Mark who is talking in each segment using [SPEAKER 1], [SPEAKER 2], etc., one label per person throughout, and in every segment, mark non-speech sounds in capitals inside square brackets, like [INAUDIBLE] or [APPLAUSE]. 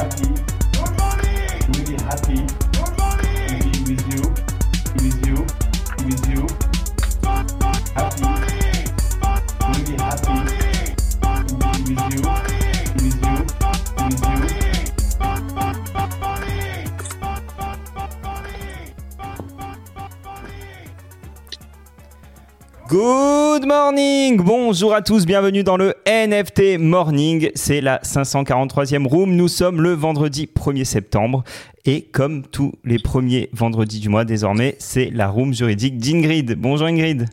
[SPEAKER 1] aqui. Bonjour à tous, bienvenue dans le NFT Morning. C'est la 543e room. Nous sommes le vendredi 1er septembre. Et comme tous les premiers vendredis du mois désormais, c'est la room juridique d'Ingrid. Bonjour Ingrid.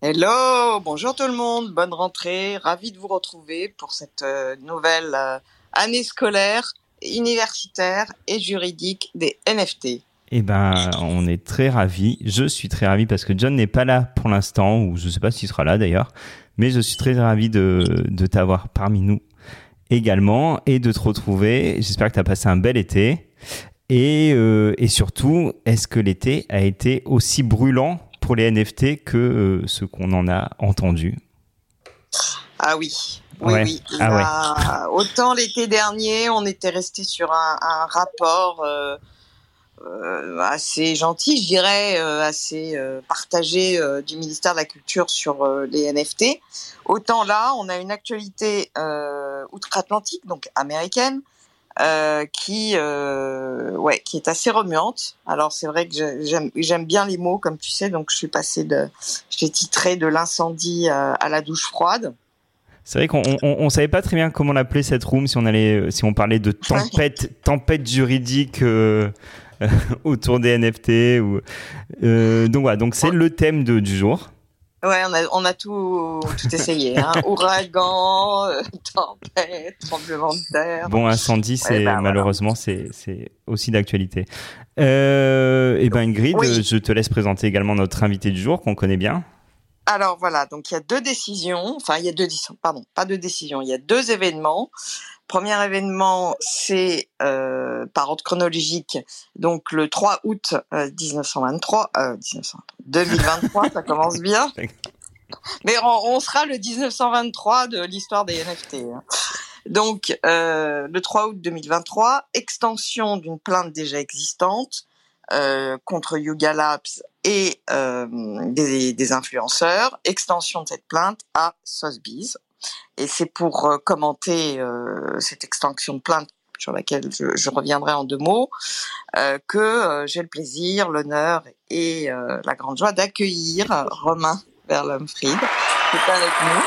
[SPEAKER 2] Hello, bonjour tout le monde, bonne rentrée, ravi de vous retrouver pour cette euh, nouvelle euh, année scolaire, universitaire et juridique des NFT.
[SPEAKER 1] Eh ben, on est très ravis. Je suis très ravi parce que John n'est pas là pour l'instant, ou je ne sais pas s'il sera là d'ailleurs. Mais je suis très ravi de, de t'avoir parmi nous également et de te retrouver. J'espère que tu as passé un bel été. Et, euh, et surtout, est-ce que l'été a été aussi brûlant pour les NFT que euh, ce qu'on en a entendu?
[SPEAKER 2] Ah oui, oui,
[SPEAKER 1] Ouais.
[SPEAKER 2] oui.
[SPEAKER 1] Ah ouais.
[SPEAKER 2] Là, Autant l'été dernier, on était resté sur un, un rapport euh, assez gentil, je dirais, euh, assez euh, partagé euh, du ministère de la Culture sur euh, les NFT. Autant là, on a une actualité euh, outre-Atlantique, donc américaine, euh, qui, euh, ouais, qui est assez remuante. Alors c'est vrai que je- j'aime bien les mots, comme tu sais, donc je suis passée de, j'ai titré de l'incendie euh, à la douche froide.
[SPEAKER 1] C'est vrai qu'on on, on savait pas très bien comment l'appeler cette room, si on allait, si on parlait de [LAUGHS] tempête, tempête juridique euh, [LAUGHS] autour des NFT. Ou, euh, donc voilà, donc c'est le thème de, du jour.
[SPEAKER 2] Ouais, on a, on a tout, tout essayé. Hein. [LAUGHS] Ouragan, euh, tempête, tremblement de terre.
[SPEAKER 1] Bon, incendie, c'est
[SPEAKER 2] voilà.
[SPEAKER 1] malheureusement c'est c'est aussi d'actualité. Euh, et ben Ingrid,
[SPEAKER 2] Oui.
[SPEAKER 1] je te laisse présenter également notre invité du jour qu'on connaît bien.
[SPEAKER 2] Alors voilà, donc il y a deux décisions, enfin il y a deux décisions, pardon, pas deux décisions, il y a deux événements. Premier événement, c'est euh, par ordre chronologique, donc le 3 août euh, 1923, euh, 1923, 2023, ça commence [LAUGHS] bien. Mais on, on sera le 1923 de l'histoire des NFT. hein. Donc euh, le 3 août 2023, extension d'une plainte déjà existante euh, contre Yuga Labs et euh, des, des influenceurs, extension de cette plainte à Sotheby's. Et c'est pour euh, commenter euh, cette extension de plainte sur laquelle je, je reviendrai en deux mots, euh, que euh, j'ai le plaisir, l'honneur et euh, la grande joie d'accueillir Romain Verlumfried, qui est avec nous.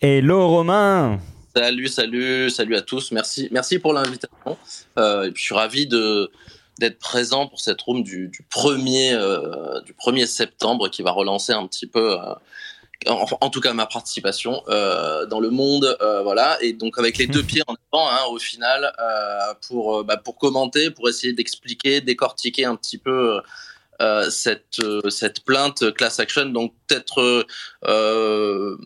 [SPEAKER 1] Hello Romain
[SPEAKER 3] Salut, salut, salut à tous. Merci, merci pour l'invitation. Euh, je suis ravi de d'être présent pour cette room du, du 1er euh, du 1er septembre qui va relancer un petit peu euh, en, en tout cas ma participation euh, dans le monde euh, voilà. Et donc avec les deux pieds en avant hein, au final euh, pour euh, bah, pour commenter pour essayer d'expliquer décortiquer un petit peu euh, cette euh, cette plainte class action. Donc peut-être euh,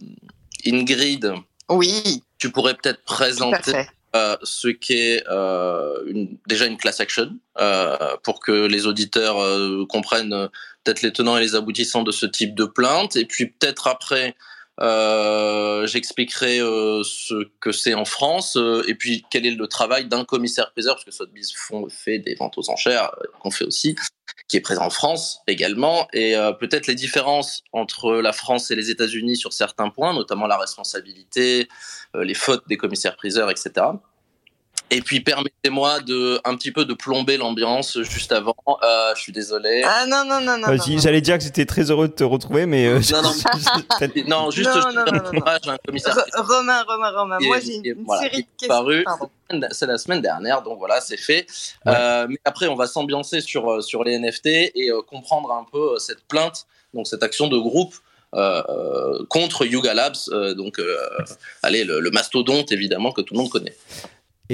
[SPEAKER 3] Ingrid
[SPEAKER 2] Oui,
[SPEAKER 3] tu pourrais peut-être présenter. Euh, ce qu'est euh, déjà une class action euh, pour que les auditeurs euh, comprennent euh, peut-être les tenants et les aboutissants de ce type de plainte. Et puis peut-être après euh, j'expliquerai euh, ce que c'est en France euh, et puis quel est le travail d'un commissaire-priseur parce que Sotheby's font, fait des ventes aux enchères euh, qu'on fait aussi qui est présent en France également et euh, peut-être les différences entre la France et les États-Unis sur certains points notamment la responsabilité les fautes des commissaires-priseurs, etc. Et puis permettez-moi de un petit peu de plomber l'ambiance juste avant. Euh, je suis désolé.
[SPEAKER 2] Ah non, non, non, non.
[SPEAKER 1] Vas-y,
[SPEAKER 2] non,
[SPEAKER 1] j'allais dire que j'étais très heureux de te retrouver, mais euh,
[SPEAKER 3] Non, non, [LAUGHS]
[SPEAKER 1] peut-être-
[SPEAKER 3] Non, juste
[SPEAKER 2] Non,
[SPEAKER 3] je
[SPEAKER 2] non, non,
[SPEAKER 3] un commissaire.
[SPEAKER 2] Re- Romain, Romain, Romain. Moi, j'ai une,
[SPEAKER 3] voilà,
[SPEAKER 2] série
[SPEAKER 3] qui
[SPEAKER 2] de
[SPEAKER 3] est
[SPEAKER 2] questions.
[SPEAKER 3] C'est la semaine dernière, donc voilà, c'est fait.
[SPEAKER 1] Ouais.
[SPEAKER 3] Euh, mais après, on va s'ambiancer sur euh, sur les NFT et euh, comprendre un peu euh, cette plainte, donc cette action de groupe. euh, euh, contre Yuga Labs, euh, donc euh, allez le, le mastodonte évidemment que tout le monde connaît.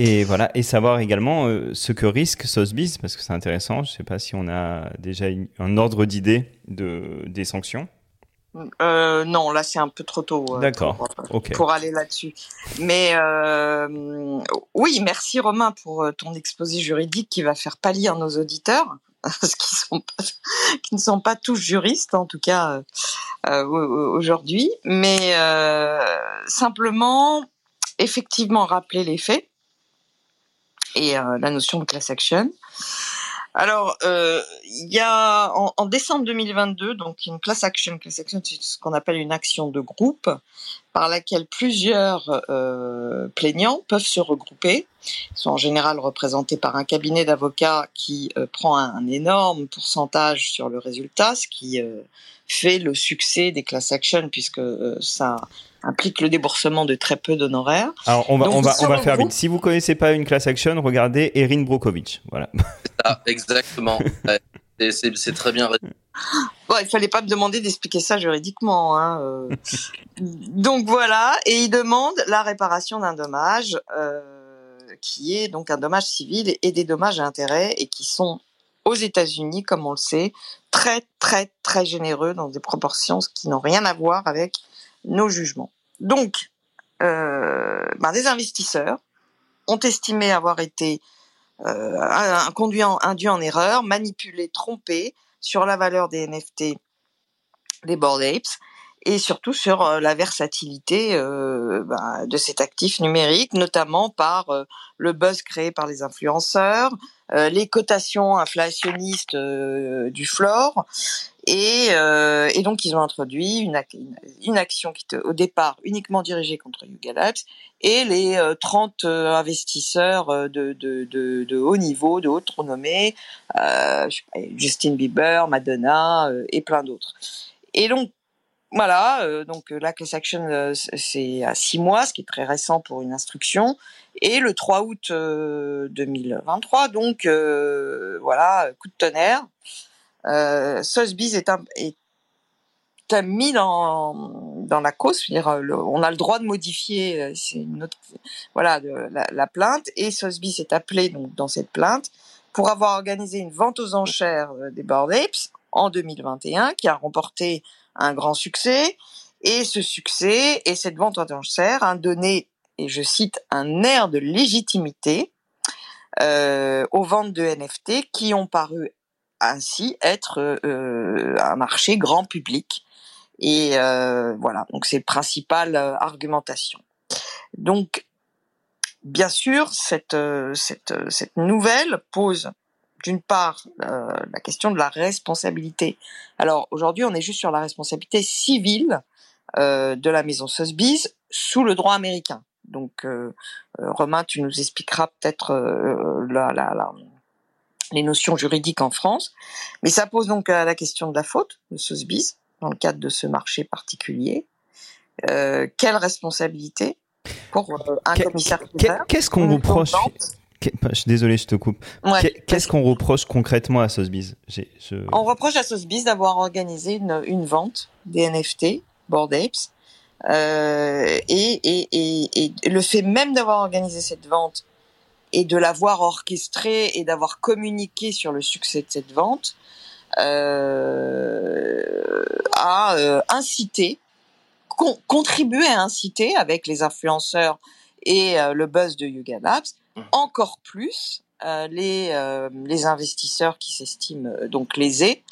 [SPEAKER 1] Et voilà, et savoir également euh, ce que risque Sotheby's, parce que c'est intéressant. Je sais pas si on a déjà une- un ordre d'idée de des sanctions.
[SPEAKER 2] Euh, non, là c'est un peu trop tôt. euh,
[SPEAKER 1] D'accord.
[SPEAKER 2] Pour, aller là-dessus. Mais oui, merci Romain pour ton exposé juridique qui va faire pâlir nos auditeurs, [LAUGHS] parce qu'ils sont pas, [LAUGHS] qui ne sont pas tous juristes en tout cas au- aujourd'hui. Mais simplement, effectivement, rappeler les faits. Et la notion de class action. Alors, euh, il y a en, en, décembre 2022, donc une class action. Class action, c'est ce qu'on appelle une action de groupe par laquelle plusieurs euh, plaignants peuvent se regrouper. Ils sont en général représentés par un cabinet d'avocats qui euh, prend un, un, énorme pourcentage sur le résultat, ce qui euh, fait le succès des class action puisque euh, ça implique le déboursement de très peu d'honoraires.
[SPEAKER 1] Alors on va on va on va faire vite. Si vous connaissez pas une class action, regardez Erin Brokovich. Voilà. [LAUGHS]
[SPEAKER 3] Ah, exactement. c'est très bien.
[SPEAKER 2] Bon, [LAUGHS] il fallait pas me demander d'expliquer ça juridiquement. Hein, euh. donc voilà, et il demande la réparation d'un dommage euh, qui est donc un dommage civil et des dommages à intérêt et qui sont aux États-Unis, comme on le sait, très très très généreux dans des proportions qui n'ont rien à voir avec nos jugements. Donc, euh, ben, des investisseurs ont estimé avoir été euh, un, conduit en, erreur, manipulé, trompé sur la valeur des NFT des Bored Apes et surtout sur euh, la versatilité euh, ben, de cet actif numérique, notamment par euh, le buzz créé par les influenceurs, euh, les cotations inflationnistes du floor et, euh, et, donc, ils ont introduit une, action qui était au départ uniquement dirigée contre Yuga Labs et les euh, 30 euh, investisseurs euh, de, haut niveau, de haute renommée, Justin Bieber, Madonna et plein d'autres. Et donc, voilà, donc la class action, c'est à six mois, ce qui est très récent pour une instruction. Et le 3 août 2023, donc voilà, coup de tonnerre euh, est, un, mis dans, dans la cause, dire, on a le droit de modifier, euh, voilà, la, la, plainte, et Sotheby's est appelé donc dans cette plainte pour avoir organisé une vente aux enchères euh, des Bored Apes en 2021, qui a remporté un grand succès, et ce succès et cette vente aux enchères a donné, et je cite, un air de légitimité euh, aux ventes de NFT qui ont paru ainsi être euh, un marché grand public. Et euh, voilà, donc c'est principale euh, argumentation. Donc, bien sûr, cette, euh, cette, cette nouvelle pose d'une part euh, la question de la responsabilité. Alors aujourd'hui, on est juste sur la responsabilité civile euh, de la maison Sotheby's sous le droit américain. Donc, Romain, tu nous expliqueras peut-être la, la, la, les notions juridiques en France. Mais ça pose donc la question de la faute de Sotheby's dans le cadre de ce marché particulier. Euh, quelle responsabilité pour euh, un commissaire
[SPEAKER 1] Qu'est-ce qu'on reproche je suis désolé, je te coupe. Ouais, Qu'est-ce qu'on reproche concrètement à Sotheby's? Je...
[SPEAKER 2] On reproche à Sotheby's d'avoir organisé une, une, vente des NFT, Bored Apes, euh, et, et, et, et, le fait même d'avoir organisé cette vente et de l'avoir orchestré et d'avoir communiqué sur le succès de cette vente euh, a euh, incité, con, contribué à inciter avec les influenceurs et euh, le buzz de Yuga Labs mmh. encore plus euh, les euh, les investisseurs qui s'estiment donc lésés.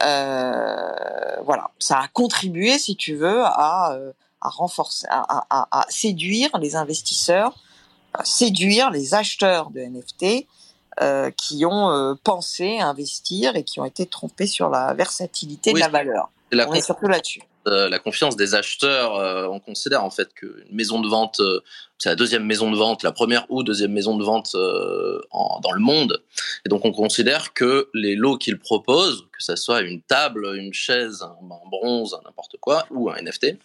[SPEAKER 2] voilà, ça a contribué, si tu veux, à à renforcer, à, à, à séduire les investisseurs séduire les acheteurs de NFT euh, qui ont euh, pensé investir et qui ont été trompés sur la versatilité oui, de la valeur. La on est surtout là-dessus.
[SPEAKER 3] Euh, la confiance des acheteurs, euh, on considère en fait qu'une maison de vente, c'est la deuxième maison de vente, la première ou deuxième maison de vente en, dans le monde. Et donc on considère que les lots qu'ils proposent, que ce soit une table, une chaise, un, un bronze, n'importe quoi, ou un NFT,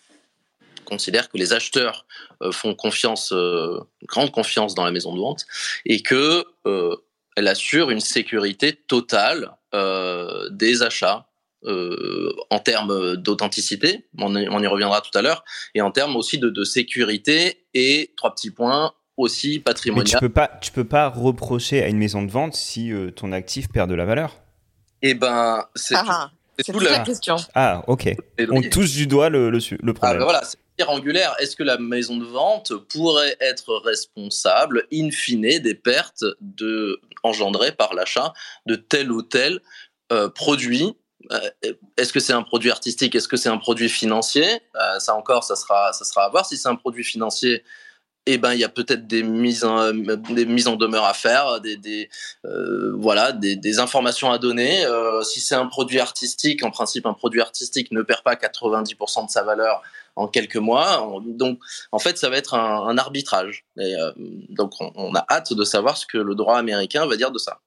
[SPEAKER 3] considère que les acheteurs euh, font confiance, euh, grande confiance dans la maison de vente et que euh, elle assure une sécurité totale euh, des achats euh, en termes d'authenticité, on, on, y reviendra tout à l'heure, et en termes aussi de, de, sécurité et trois petits points aussi patrimonial.
[SPEAKER 1] Mais tu peux pas, tu peux pas reprocher à une maison de vente si euh, ton actif perd de la valeur?
[SPEAKER 3] Eh ben, c'est
[SPEAKER 2] ah, tout, toute la... question.
[SPEAKER 1] Ah, ok. On touche du doigt le, le, le problème.
[SPEAKER 3] Ah, ben voilà, angulaire, est-ce que la maison de vente pourrait être responsable, in fine, des pertes de, engendrées par l'achat de tel ou tel euh, produit? Euh, Est-ce que c'est un produit artistique? Est-ce que c'est un produit financier? Euh, Ça encore, ça sera, ça sera à voir. Si c'est un produit financier, eh ben il y a peut-être des mises en des mises en demeure à faire, des, euh, voilà des, informations à donner. Euh, si c'est un produit artistique, en principe un produit artistique ne perd pas 90% de sa valeur en quelques mois. Donc en fait ça va être un, arbitrage. Et, euh, donc on, a hâte de savoir ce que le droit américain va dire de ça.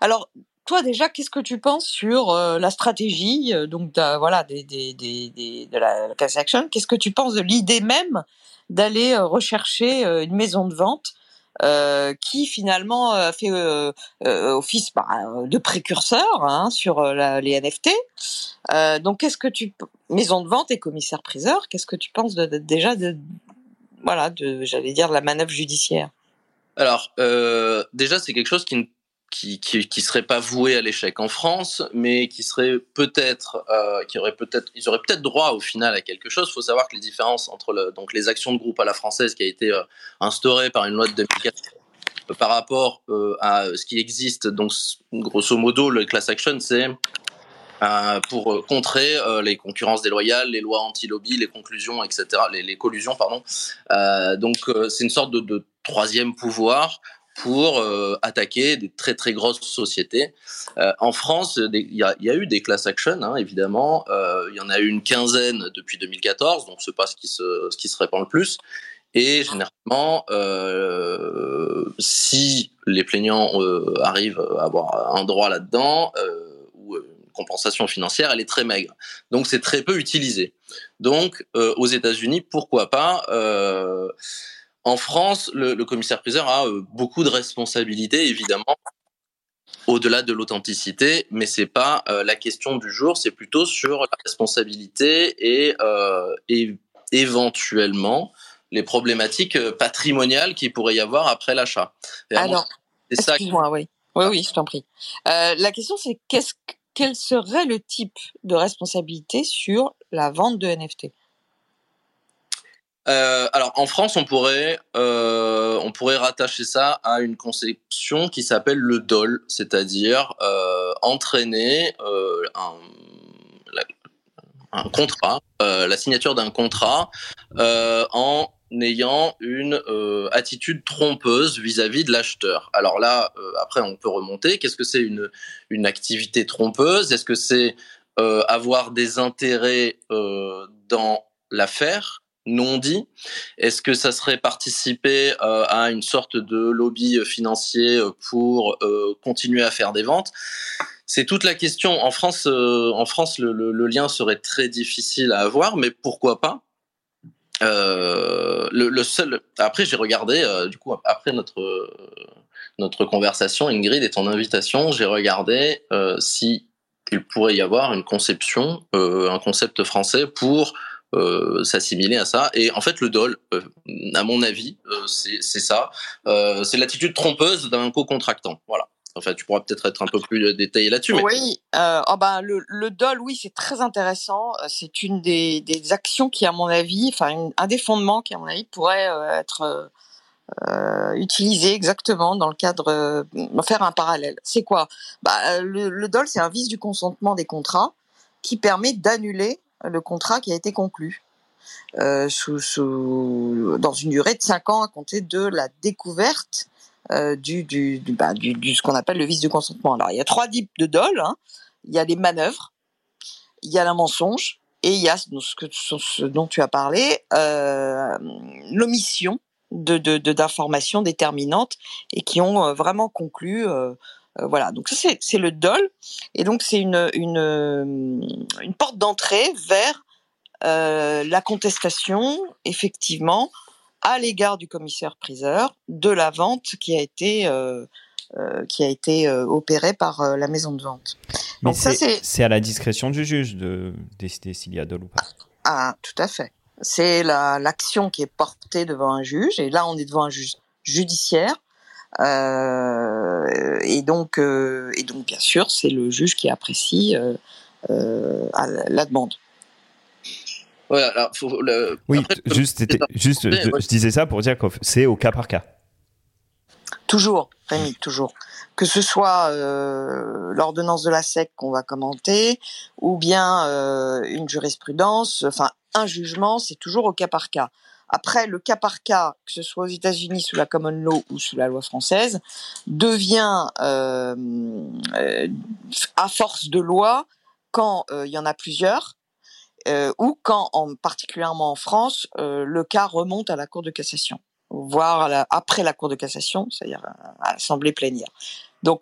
[SPEAKER 2] Alors toi déjà, qu'est-ce que tu penses sur la stratégie donc de, voilà de la class action? Qu'est-ce que tu penses de l'idée même d'aller euh, rechercher euh, une maison de vente euh, qui finalement a fait office bah, de précurseur hein, sur les NFT. Donc, qu'est-ce que tu maison de vente et commissaire priseur, qu'est-ce que tu penses déjà de voilà j'allais dire la manœuvre judiciaire?
[SPEAKER 3] Alors déjà c'est quelque chose qui ne qui, qui, qui serait pas voué à l'échec en France, mais qui serait peut-être, euh, qui aurait peut-être, ils auraient peut-être droit au final à quelque chose. Il faut savoir que les différences entre donc les actions de groupe à la française qui a été euh, instaurée par une loi de 2004 euh, par rapport à ce qui existe, donc grosso modo le class action, c'est pour contrer les concurrences déloyales, les lois anti-lobby, les conclusions, etc., les, les collusions, pardon. donc c'est une sorte de troisième pouvoir pour euh, attaquer des très très grosses sociétés. Euh, en France, il y a, eu des class action, hein, évidemment. Euh, il y en a eu une quinzaine depuis 2014, donc ce qui se ce qui se répand le plus. Et généralement, si les plaignants arrivent à avoir un droit là-dedans ou une compensation financière, elle est très maigre. Donc c'est très peu utilisé. Donc aux États-Unis, pourquoi pas en France, le, le commissaire-priseur a euh, beaucoup de responsabilités, évidemment, au-delà de l'authenticité, mais c'est pas euh, la question du jour, c'est plutôt sur la responsabilité et, euh, et éventuellement les problématiques patrimoniales qu'il pourrait y avoir après l'achat.
[SPEAKER 2] Alors, excuse-moi, oui. Oui, oui, je t'en prie. Euh, la question, c'est qu'est-ce, quel serait le type de responsabilité sur la vente de NFT
[SPEAKER 3] euh, alors en France, on pourrait euh, on pourrait rattacher ça à une conception qui s'appelle le DOL, c'est-à-dire euh, entraîner euh, un, un, contrat, euh, la signature d'un contrat euh, en ayant une attitude trompeuse vis-à-vis -vis de l'acheteur. Alors là, après, on peut remonter. Qu'est-ce que c'est une une activité trompeuse? Est-ce que c'est avoir des intérêts dans l'affaire? Non dit Est-ce que ça serait participer euh, à une sorte de lobby financier pour euh, continuer à faire des ventes? C'est toute la question. En France, euh, en France, le, lien serait très difficile à avoir, mais pourquoi pas? Le, le, seul. Après, j'ai regardé. du coup, après notre notre conversation, Ingrid, et ton invitation, j'ai regardé si il pourrait y avoir une conception, un concept français pour euh, s'assimiler à ça. Et en fait, le dol, euh, à mon avis, euh, c'est ça. C'est l'attitude trompeuse d'un co-contractant. Voilà. Enfin, tu pourras peut-être être un peu plus détaillé là-dessus.
[SPEAKER 2] Oui, oh ben, le, dol, oui, c'est très intéressant. C'est une des, actions qui, à mon avis, enfin, un des fondements qui, à mon avis, pourrait être euh, utilisé exactement dans le cadre faire un parallèle. C'est quoi? Bah, le, le DOL, c'est un vice du consentement des contrats qui permet d'annuler le contrat qui a été conclu. Euh, sous, dans une durée de 5 ans à compter de la découverte euh, du, du, bah, ce qu'on appelle le vice du consentement. Alors, il y a trois types de dol. Hein. Il y a les manœuvres, il y a la mensonge, et il y a ce, dont tu as parlé, euh, l'omission de, d'informations de, déterminantes et qui ont euh, vraiment conclu euh, euh, voilà, donc ça c'est le DOL, et donc c'est une, une, une porte d'entrée vers euh, la contestation, effectivement, à l'égard du commissaire-priseur de la vente qui a été euh, euh, qui a été euh, opérée par euh, la maison de vente.
[SPEAKER 1] Mais c'est à la discrétion du juge de décider s'il y a dol ou pas.
[SPEAKER 2] Ah, tout à fait. C'est l'action la, qui est portée devant un juge, et là on est devant un juge judiciaire euh, et donc, euh, et donc bien sûr, c'est le juge qui apprécie euh, la demande.
[SPEAKER 3] Ouais, alors, faut le...
[SPEAKER 1] Oui, Après, juste, juste je, je, disais ça pour dire que c'est au cas par cas.
[SPEAKER 2] Toujours, Rémi, toujours. Que ce soit euh, l'ordonnance de la SEC qu'on va commenter, ou bien euh, une jurisprudence, enfin un jugement, c'est toujours au cas par cas. Après le cas par cas, que ce soit aux États-Unis sous la common law ou sous la loi française, devient euh, euh, à force de loi quand il y en a plusieurs ou quand, en, particulièrement en France, le cas remonte à la Cour de cassation, voire après la Cour de cassation, c'est-à-dire à l'Assemblée plénière. Donc,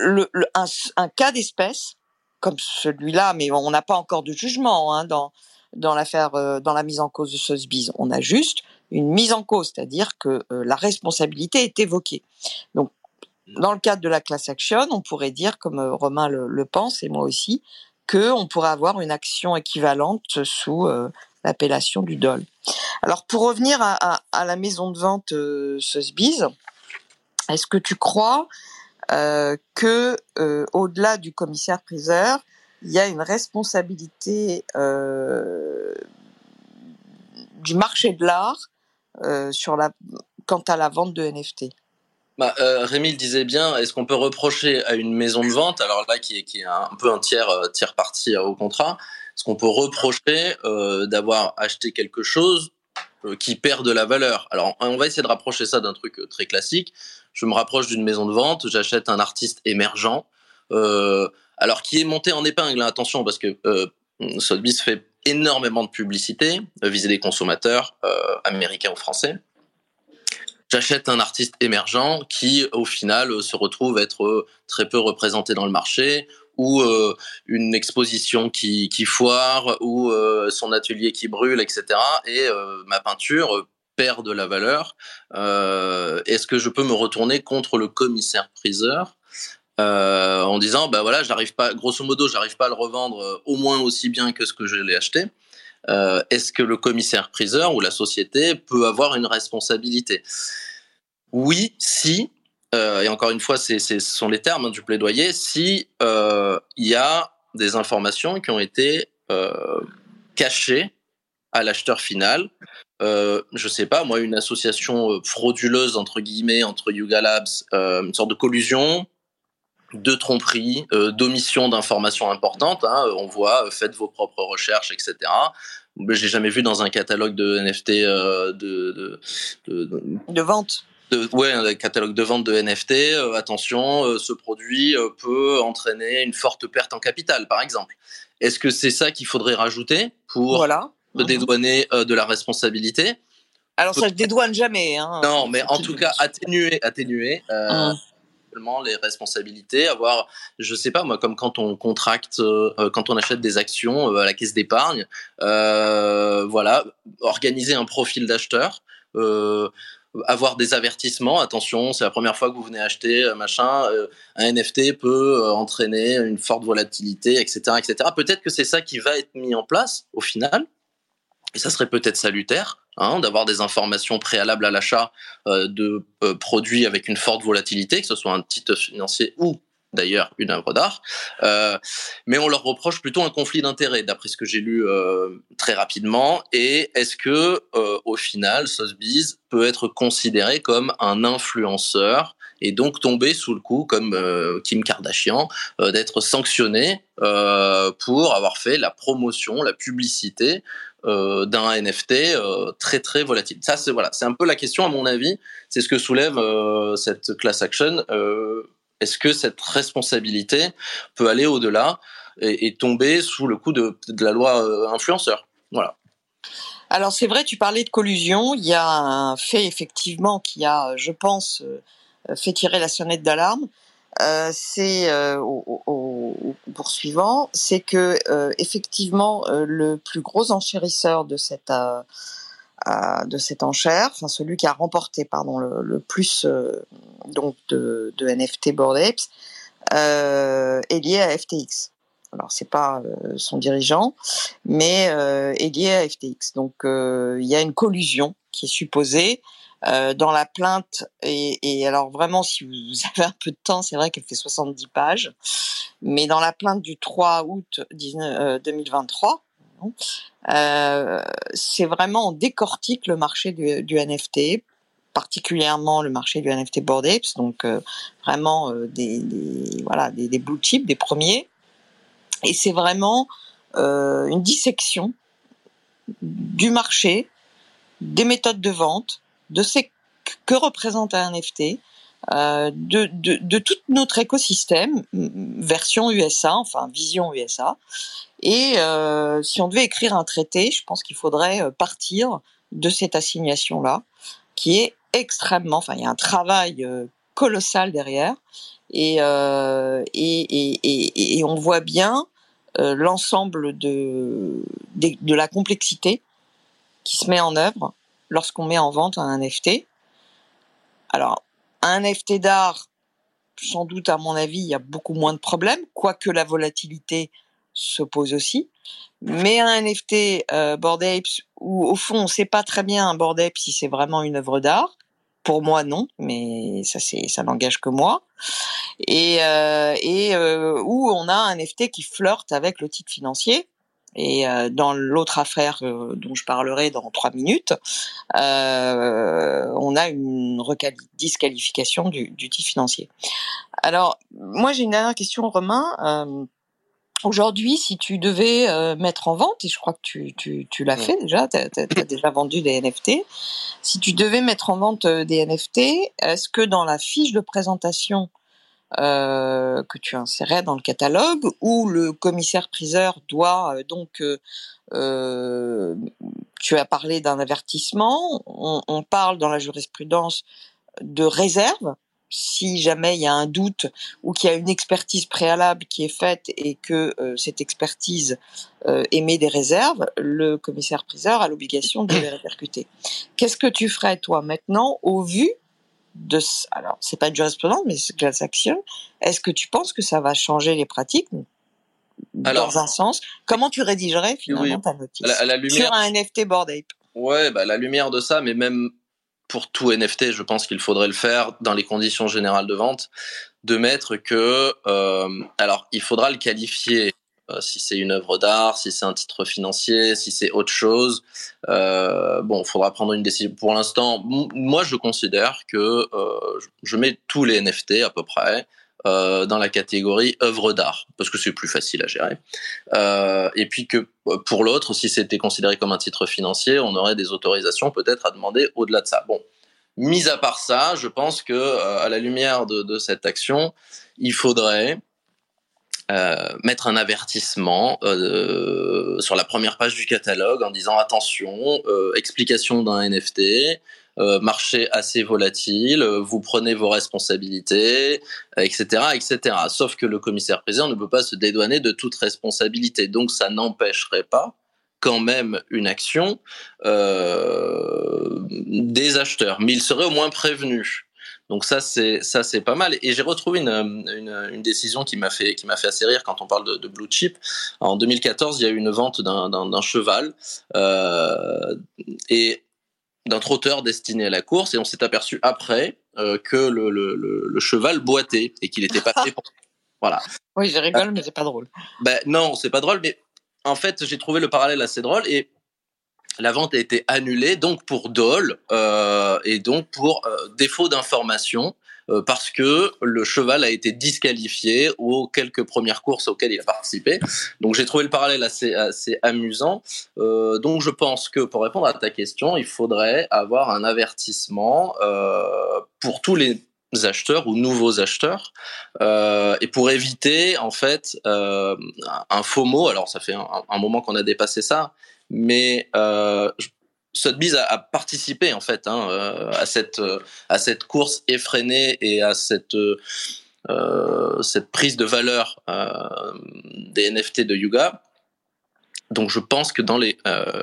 [SPEAKER 2] un, cas d'espèce comme celui-là, mais on n'a pas encore de jugement hein, dans dans l'affaire, euh, dans la mise en cause de Sotheby's. On a juste une mise en cause, c'est-à-dire que euh, la responsabilité est évoquée. Donc, dans le cadre de la class action, on pourrait dire, comme euh, Romain le, pense et moi aussi, que on pourrait avoir une action équivalente sous l'appellation du DOL. Alors, pour revenir à, la maison de vente Sotheby's, est-ce que tu crois que, au-delà du commissaire-priseur, il y a une responsabilité euh, du marché de l'art euh, sur la quant à la vente de NFT.
[SPEAKER 3] Bah, euh, Rémi le disait bien, est-ce qu'on peut reprocher à une maison de vente, alors là qui est, un peu un tiers, tiers parti au contrat, est-ce qu'on peut reprocher d'avoir acheté quelque chose qui perd de la valeur? Alors on va essayer de rapprocher ça d'un truc très classique. Je me rapproche d'une maison de vente, j'achète un artiste émergent. Alors qui est monté en épingle, hein, attention, parce que euh, Sotheby's fait énormément de publicité, euh, viser des consommateurs euh, américains ou français. J'achète un artiste émergent qui, au final, se retrouve être très peu représenté dans le marché, ou une exposition qui, qui foire, ou son atelier qui brûle, etc. Et ma peinture perd de la valeur. Est-ce que je peux me retourner contre le commissaire-priseur? Euh, en disant bah voilà j'arrive pas grosso modo j'arrive pas à le revendre euh, au moins aussi bien que ce que je l'ai acheté. Euh, est-ce que le commissaire priseur ou la société peut avoir une responsabilité? Oui si euh, et encore une fois c'est ce sont les termes hein, du plaidoyer. Si euh, il y a des informations qui ont été cachées à l'acheteur final euh, je sais pas, moi, une association frauduleuse entre guillemets entre Yuga Labs, euh, une sorte de collusion, de tromperie, euh, d'omission d'informations importantes. Hein, on voit, euh, faites vos propres recherches, etc. J'ai jamais vu dans un catalogue de NFT euh, de,
[SPEAKER 2] de, de, de, vente.
[SPEAKER 3] De, ouais, un catalogue de vente de NFT. Euh, attention, euh, ce produit peut entraîner une forte perte en capital, par exemple. Est-ce que c'est ça qu'il faudrait rajouter pour
[SPEAKER 2] voilà.
[SPEAKER 3] dédouaner de la responsabilité?
[SPEAKER 2] Alors ça ne dédouane jamais. Hein,
[SPEAKER 3] non, mais en tout cas atténuer, atténuer. Euh, les responsabilités, avoir, je sais pas moi, comme quand on contracte, euh, euh, quand on achète des actions euh, à la caisse d'épargne, voilà, organiser un profil d'acheteur. Avoir des avertissements, attention, c'est la première fois que vous venez acheter machin, un NFT peut entraîner une forte volatilité, etc., etc. Peut-être que c'est ça qui va être mis en place au final, et ça serait peut-être salutaire hein, d'avoir des informations préalables à l'achat euh, de euh, produits avec une forte volatilité, que ce soit un titre financier ou d'ailleurs une œuvre d'art, euh, mais on leur reproche plutôt un conflit d'intérêts, d'après ce que j'ai lu très rapidement. Et est-ce que, au final, Sotheby's peut être considéré comme un influenceur et donc tomber sous le coup, comme Kim Kardashian, d'être sanctionné pour avoir fait la promotion, la publicité euh, d'un NFT euh, très très volatile. Ça c'est voilà, un peu la question à mon avis. C'est ce que soulève euh, cette class action. Est-ce que cette responsabilité peut aller au-delà et, et, tomber sous le coup de, de la loi influenceur? Voilà.
[SPEAKER 2] Alors c'est vrai, tu parlais de collusion. Il y a un fait effectivement qui a, je pense, fait tirer la sonnette d'alarme. Euh, c'est euh, au, au, au, poursuivant, c'est que euh, effectivement le plus gros enchérisseur de cette de cette enchère, enfin celui qui a remporté pardon le, plus donc de, NFT Board Apes est lié à FTX. Alors c'est pas son dirigeant, mais est lié à FTX. Donc il y a une collusion qui est supposée euh, dans la plainte, et, et, alors vraiment, si vous [LAUGHS] avez un peu de temps, c'est vrai qu'elle fait 70 pages, mais dans la plainte du 3 août 19, euh, 2023, euh, c'est vraiment on décortique le marché du, du, NFT, particulièrement le marché du NFT Board Apes, donc euh, vraiment euh, des, des, voilà des, des blue chips, des premiers, et c'est vraiment une dissection du marché des méthodes de vente, de ce que représente un NFT, euh, de, de, de, tout notre écosystème, version USA, enfin vision USA. Et euh, si on devait écrire un traité, je pense qu'il faudrait euh, partir de cette assignation-là, qui est extrêmement, enfin il y a un travail euh, colossal derrière, et, euh, et, et, et, et, on voit bien euh, l'ensemble de, de, de la complexité qui se met en œuvre lorsqu'on met en vente un NFT. Alors, un NFT d'art, sans doute à mon avis, il y a beaucoup moins de problèmes, quoique la volatilité se pose aussi. Mais un NFT euh, Bored Apes, où au fond on sait pas très bien un Bored Apes si c'est vraiment une œuvre d'art, pour moi non, mais ça c'est ça n'engage que moi. Et, euh, et euh, où on a un NFT qui flirte avec le titre financier, et euh, dans l'autre affaire euh, dont je parlerai dans trois minutes, euh, on a une disqualification du, du titre financier. Alors, moi j'ai une dernière question, Romain. Euh, Aujourd'hui, si tu devais euh, mettre en vente, et je crois que tu, tu, tu l'as fait déjà, tu as, as, déjà vendu des NFT, si tu devais mettre en vente des NFT, est-ce que dans la fiche de présentation euh, que tu insérais dans le catalogue, où le commissaire-priseur doit euh, donc, euh, tu as parlé d'un avertissement, on, on, parle dans la jurisprudence de réserve, si jamais il y a un doute ou qu'il y a une expertise préalable qui est faite et que euh, cette expertise euh, émet des réserves, le commissaire-priseur a l'obligation de les [COUGHS] répercuter. Qu'est-ce que tu ferais toi maintenant au vu de alors c'est pas une jurisprudence mais c'est class action. Est-ce que tu penses que ça va changer les pratiques alors, dans un sens? Comment tu rédigerais finalement oui, ta notice?
[SPEAKER 3] À la, à la lumière...
[SPEAKER 2] sur un NFT board ape.
[SPEAKER 3] Ouais, bah, la lumière de ça, mais même pour tout NFT, je pense qu'il faudrait le faire dans les conditions générales de vente, de mettre que, euh, alors, il faudra le qualifier si c'est une œuvre d'art, si c'est un titre financier, si c'est autre chose. Euh, bon, il faudra prendre une décision. Pour l'instant, moi, je considère que euh, je mets tous les NFT à peu près euh, dans la catégorie œuvre d'art parce que c'est plus facile à gérer. Euh, et puis que pour l'autre, si c'était considéré comme un titre financier, on aurait des autorisations peut-être à demander au-delà de ça. Bon, mis à part ça, je pense que euh, à la lumière de, de, cette action, il faudrait euh, mettre un avertissement euh, sur la première page du catalogue en disant attention, euh, explication d'un NFT, euh, marché assez volatile, vous prenez vos responsabilités, etc., etc. Sauf que le commissaire-président ne peut pas se dédouaner de toute responsabilité, donc ça n'empêcherait pas quand même une action euh, des acheteurs, mais il serait au moins prévenu. Donc ça c'est ça c'est pas mal et j'ai retrouvé une, une, une, décision qui m'a fait qui m'a fait assez rire quand on parle de, de, blue chip. En 2014 il y a eu une vente d'un cheval euh, et d'un trotteur destiné à la course et on s'est aperçu après euh, que le, le, le, le, cheval boitait et qu'il était passé pour [LAUGHS] voilà.
[SPEAKER 2] Oui je rigole mais c'est pas drôle.
[SPEAKER 3] Ben non c'est pas drôle mais en fait j'ai trouvé le parallèle assez drôle et la vente a été annulée donc pour dol euh, et donc pour euh, défaut d'information euh, parce que le cheval a été disqualifié aux quelques premières courses auxquelles il a participé. Donc j'ai trouvé le parallèle assez, amusant. Donc je pense que pour répondre à ta question, il faudrait avoir un avertissement pour tous les acheteurs ou nouveaux acheteurs et pour éviter en fait un faux mot alors ça fait un moment qu'on a dépassé ça mais euh, Sotheby's a, a, participé en fait hein, euh, à cette euh, à cette course effrénée et à cette euh, cette prise de valeur euh, des NFT de Yuga. Donc je pense que dans les euh,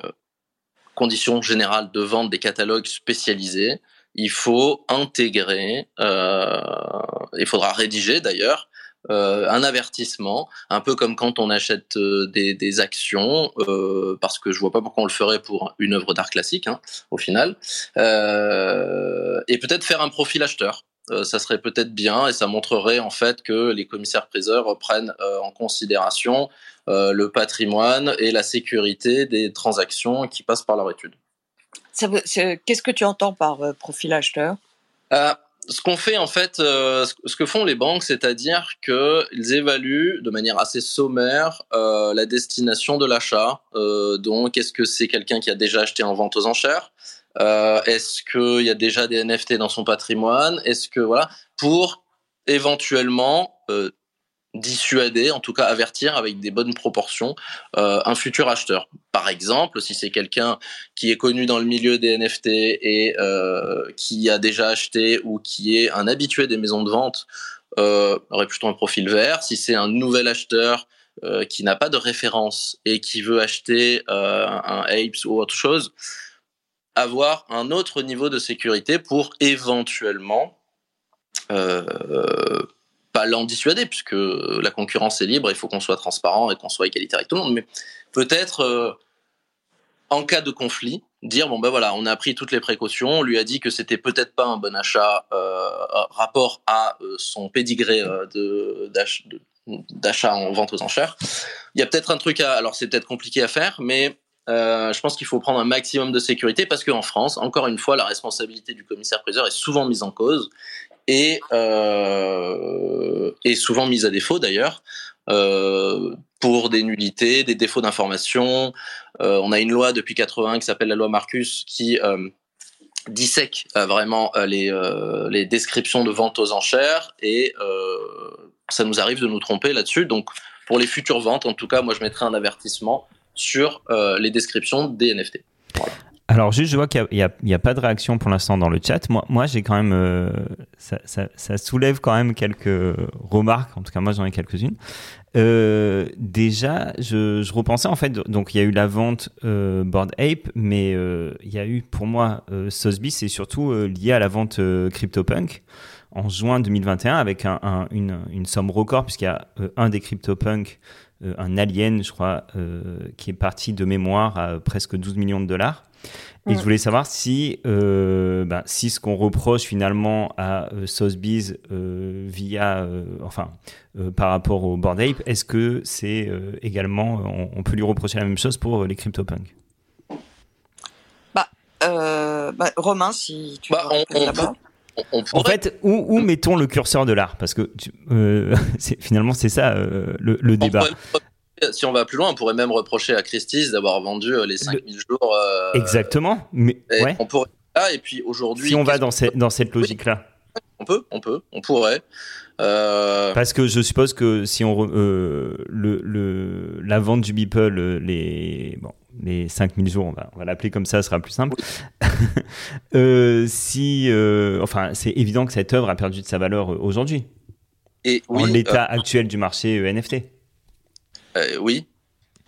[SPEAKER 3] conditions générales de vente des catalogues spécialisés, il faut intégrer, il faudra rédiger d'ailleurs euh, un avertissement, un peu comme quand on achète euh, des, des, actions, euh, parce que je vois pas pourquoi on le ferait pour une œuvre d'art classique, hein, au final, et peut-être faire un profil acheteur. Ça serait peut-être bien et ça montrerait en fait que les commissaires-priseurs prennent en considération le patrimoine et la sécurité des transactions qui passent par leur étude.
[SPEAKER 2] Qu'est-ce que tu entends par profil acheteur?
[SPEAKER 3] Ce qu'on fait en fait, euh, ce que font les banques, c'est-à-dire qu'ils évaluent de manière assez sommaire euh, la destination de l'achat. Euh, donc, est-ce que c'est quelqu'un qui a déjà acheté en vente aux enchères? Est-ce qu'il y a déjà des NFT dans son patrimoine? Est-ce que voilà pour éventuellement dissuader, en tout cas avertir avec des bonnes proportions euh, un futur acheteur. Par exemple, si c'est quelqu'un qui est connu dans le milieu des NFT et euh, qui a déjà acheté ou qui est un habitué des maisons de vente, euh, aurait plutôt un profil vert. Si c'est un nouvel acheteur euh, qui n'a pas de référence et qui veut acheter euh, un Apes ou autre chose, avoir un autre niveau de sécurité pour éventuellement euh, pas l'en dissuader, puisque la concurrence est libre, il faut qu'on soit transparent et qu'on soit égalitaire avec tout le monde, mais peut-être, euh, en cas de conflit, dire, bon ben voilà, on a pris toutes les précautions, on lui a dit que c'était peut-être pas un bon achat euh, rapport à euh, son pédigré de, d'achat en vente aux enchères. Il y a peut-être un truc à, alors c'est peut-être compliqué à faire, mais je pense qu'il faut prendre un maximum de sécurité parce qu'en France, encore une fois, la responsabilité du commissaire-priseur est souvent mise en cause et, euh, et souvent mise à défaut d'ailleurs euh, pour des nullités, des défauts d'information. Euh, on a une loi depuis 80 qui s'appelle la loi Marcus qui euh, dissèque euh, vraiment euh, les, les descriptions de vente aux enchères et ça nous arrive de nous tromper là-dessus. Donc pour les futures ventes, en tout cas, moi je mettrai un avertissement sur les descriptions des NFT.
[SPEAKER 1] Alors juste, je vois qu'il n'y a, a, pas de réaction pour l'instant dans le chat. Moi, moi j'ai quand même, euh, ça, ça, ça, soulève quand même quelques remarques. En tout cas, moi, j'en ai quelques-unes. Euh, déjà, je, je, repensais en fait, donc il y a eu la vente euh, Board Ape, mais euh, il y a eu pour moi euh, Sotheby's, c'est surtout euh, lié à la vente CryptoPunk en juin 2021 avec un, une, une, somme record puisqu'il y a un des CryptoPunk, un alien, je crois, qui est parti de mémoire à presque 12 millions de dollars. Et je voulais savoir si, euh, ben, si ce qu'on reproche finalement à euh, Sotheby's euh, via, euh, enfin, euh, par rapport au Board Ape, est-ce que c'est euh, également, on, on, peut lui reprocher la même chose pour les CryptoPunks?
[SPEAKER 2] Bah, bah, Romain, si tu
[SPEAKER 3] bah,
[SPEAKER 2] veux
[SPEAKER 3] on, on, on,
[SPEAKER 1] en fait, où, où, mettons le curseur de l'art? Parce que euh, [LAUGHS] finalement, c'est ça euh, le, le débat.
[SPEAKER 3] Si on va plus loin, on pourrait même reprocher à Christie's d'avoir vendu les 5000 le... jours. Euh,
[SPEAKER 1] Exactement. Mais ouais.
[SPEAKER 3] on pourrait. Et puis aujourd'hui.
[SPEAKER 1] Si on va dans, cette, dans cette logique-là.
[SPEAKER 3] On peut, on peut, on pourrait. Euh...
[SPEAKER 1] Parce que je suppose que si on euh, le, le la vente du Beeple, les bon les 5000 jours, on va, on va l'appeler comme ça, ce sera plus simple. Oui. [LAUGHS] euh, si, euh, enfin, c'est évident que cette œuvre a perdu de sa valeur aujourd'hui.
[SPEAKER 3] Et
[SPEAKER 1] oui, en l'état actuel du marché NFT.
[SPEAKER 3] Euh, oui,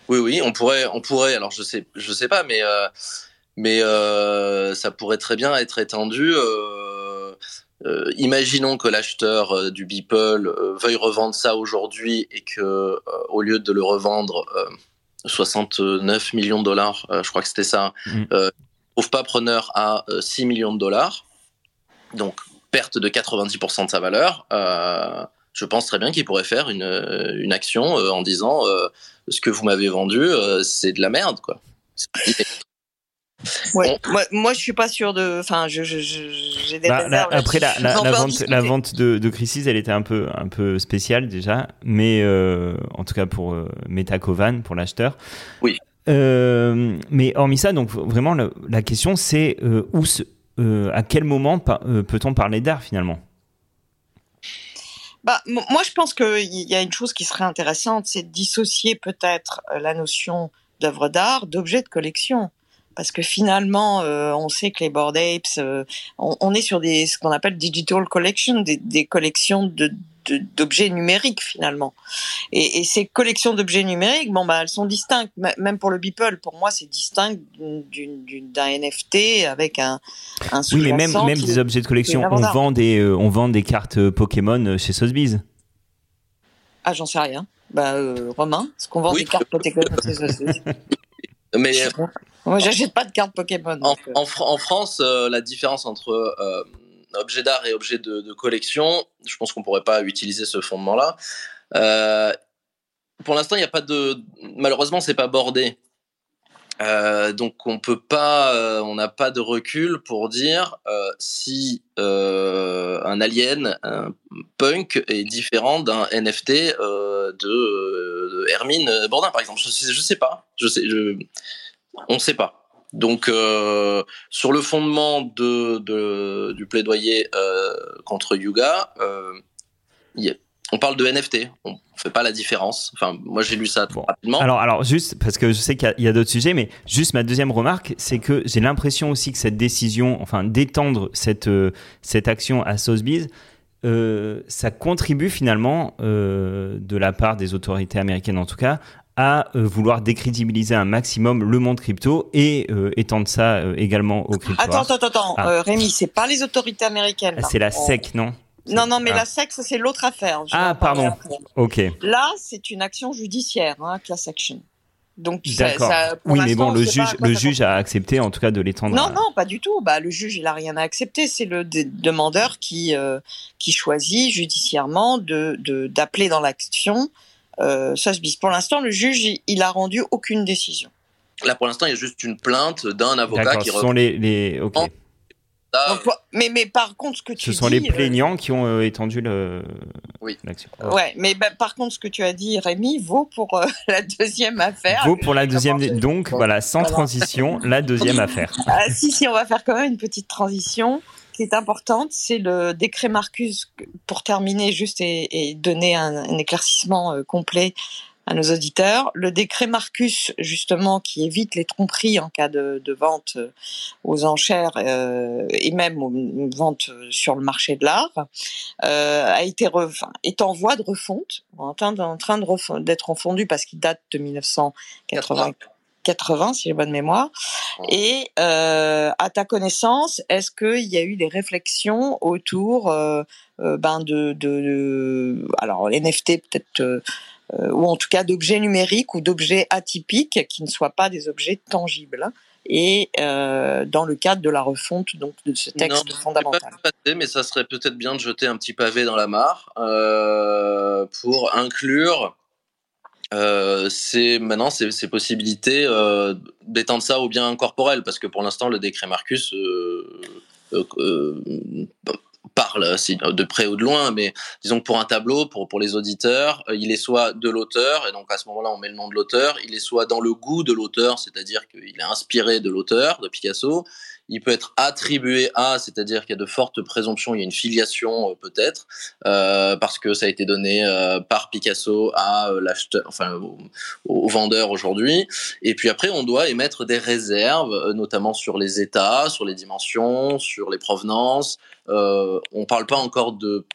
[SPEAKER 3] oui, oui, on pourrait, on pourrait. Alors je sais, je sais pas, mais euh, mais euh, ça pourrait très bien être étendu. Imaginons que l'acheteur du Beeple veuille revendre ça aujourd'hui et que au lieu de le revendre 69 millions de dollars, je crois que c'était ça, mm. trouve pas preneur à 6 millions de dollars, donc perte de 90% de sa valeur je pense très bien qu'il pourrait faire une, une action euh, en disant euh, ce que vous m'avez vendu, euh, c'est de la merde, quoi. [LAUGHS]
[SPEAKER 2] Ouais. On... Moi, moi, je suis pas sûr de. Enfin, je, je, j'ai des
[SPEAKER 1] bah, la, après la, la, la vente, la vente de, de Crisis, elle était un peu, un peu spéciale déjà, mais euh, en tout cas pour euh, Metacovan, pour l'acheteur.
[SPEAKER 3] Oui.
[SPEAKER 1] Euh, mais hormis ça, donc vraiment la, la question c'est où, à quel moment peut-on parler d'art finalement?
[SPEAKER 2] Bah, moi, je pense qu'il y a une chose qui serait intéressante, c'est de dissocier peut-être la notion d'œuvre d'art d'objet de collection. Parce que finalement, euh, on sait que les Bored Apes, euh, on, est sur des, ce qu'on appelle digital collection, des collections de, d'objets numériques finalement. Et, et ces collections d'objets numériques, bon bah elles sont distinctes. Même pour le Beeple, pour moi c'est distinct d'un NFT avec un, un
[SPEAKER 1] Oui, mais même même des objets de collection, on vend des euh, on vend des cartes Pokémon chez Sotheby's.
[SPEAKER 2] Ah j'en sais rien. Bah euh, Romain, est-ce qu'on vend oui. des cartes Pokémon chez Sotheby's? [LAUGHS]
[SPEAKER 3] Mais
[SPEAKER 2] moi j'achète pas de cartes Pokémon.
[SPEAKER 3] En, en, en France, euh, la différence entre euh, objet d'art et objet de, collection, je pense qu'on pourrait pas utiliser ce fondement-là. Euh, pour l'instant, il n'y a pas de. Malheureusement, c'est pas bordé. Euh, donc on peut pas, euh, on n'a pas de recul pour dire si un alien, un punk est différent d'un NFT de, Hermine Bourdin par exemple. Je je sais pas. Je sais, on ne sait pas. Donc, euh, sur le fondement de, de du plaidoyer euh, contre Yuga, euh, on parle de NFT. On fait pas la différence. Enfin, moi j'ai lu ça bon. rapidement.
[SPEAKER 1] Alors, alors juste parce que je sais qu'il y a, d'autres sujets, mais juste ma deuxième remarque, c'est que j'ai l'impression aussi que cette décision, enfin d'étendre cette cette action à Sotheby's, ça contribue finalement de la part des autorités américaines en tout cas à euh, vouloir décrédibiliser un maximum le monde crypto et euh, étendre ça euh, également au crypto.
[SPEAKER 2] Attends, attends, attends, ah. Rémi, c'est pas les autorités américaines.
[SPEAKER 1] Ah, c'est la SEC, non
[SPEAKER 2] non, non, mais ah. la SEC, ça c'est l'autre affaire.
[SPEAKER 1] ah, pardon. Ok.
[SPEAKER 2] Là, c'est une action judiciaire, hein, class action.
[SPEAKER 1] Donc, D'accord. oui, mais bon, le juge, le juge a accepté, en tout cas, de l'étendre.
[SPEAKER 2] Non, non, pas du tout. Bah, le juge, il a rien à accepter. C'est le demandeur qui euh, qui choisit judiciairement de d'appeler dans l'action euh, Sotheby's. Pour l'instant, le juge, il a rendu aucune décision.
[SPEAKER 3] Là, pour l'instant, il y a juste une plainte d'un avocat qui.
[SPEAKER 1] Ce sont les, les... Okay.
[SPEAKER 2] Donc, mais, mais par contre, ce que tu
[SPEAKER 1] Ce sont
[SPEAKER 2] dis,
[SPEAKER 1] les plaignants euh... qui ont euh, étendu le...
[SPEAKER 3] oui.
[SPEAKER 2] l'action. Ouais. ouais, mais bah, par contre, ce que tu as dit, Rémi, vaut pour euh, [LAUGHS] la deuxième affaire.
[SPEAKER 1] Vaut pour la deuxième. Donc, voilà, sans transition, la deuxième [LAUGHS] affaire.
[SPEAKER 2] Ah, si, si, on va faire quand même une petite transition qui est importante, c'est le décret Marcus, pour terminer juste et, donner un, éclaircissement euh, complet à nos auditeurs. Le décret Marcus, justement, qui évite les tromperies en cas de, vente euh, aux enchères euh, et même aux ventes sur le marché de l'art, est en voie de refonte, en train, d'être refondu parce qu'il date de 1980. 80, si j'ai bonne mémoire. Et euh, à ta connaissance, est-ce qu'il y a eu des réflexions autour euh, euh, ben de, de, de, alors NFT peut-être euh, ou en tout cas d'objets numériques ou d'objets atypiques qui ne soient pas des objets tangibles et euh, dans le cadre de la refonte donc de ce texte
[SPEAKER 3] non,
[SPEAKER 2] fondamental?
[SPEAKER 3] Pas passé, mais ça serait peut-être bien de jeter un petit pavé dans la mare euh, pour inclure euh, c'est maintenant ces, possibilités euh, d'étendre ça au bien corporel parce que pour l'instant le décret Marcus euh parle de près ou de loin mais disons que pour un tableau pour pour les auditeurs il est soit de l'auteur et donc à ce moment-là on met le nom de l'auteur il est soit dans le goût de l'auteur c'est-à-dire qu'il est inspiré de l'auteur de Picasso il peut être attribué à, c'est-à-dire qu'il y a de fortes présomptions, il y a une filiation euh, peut-être, euh, parce que ça a été donné euh, par Picasso à l'acheteur, enfin au, vendeur aujourd'hui. Et puis après, on doit émettre des réserves, notamment sur les états, sur les dimensions, sur les provenances. On parle pas encore de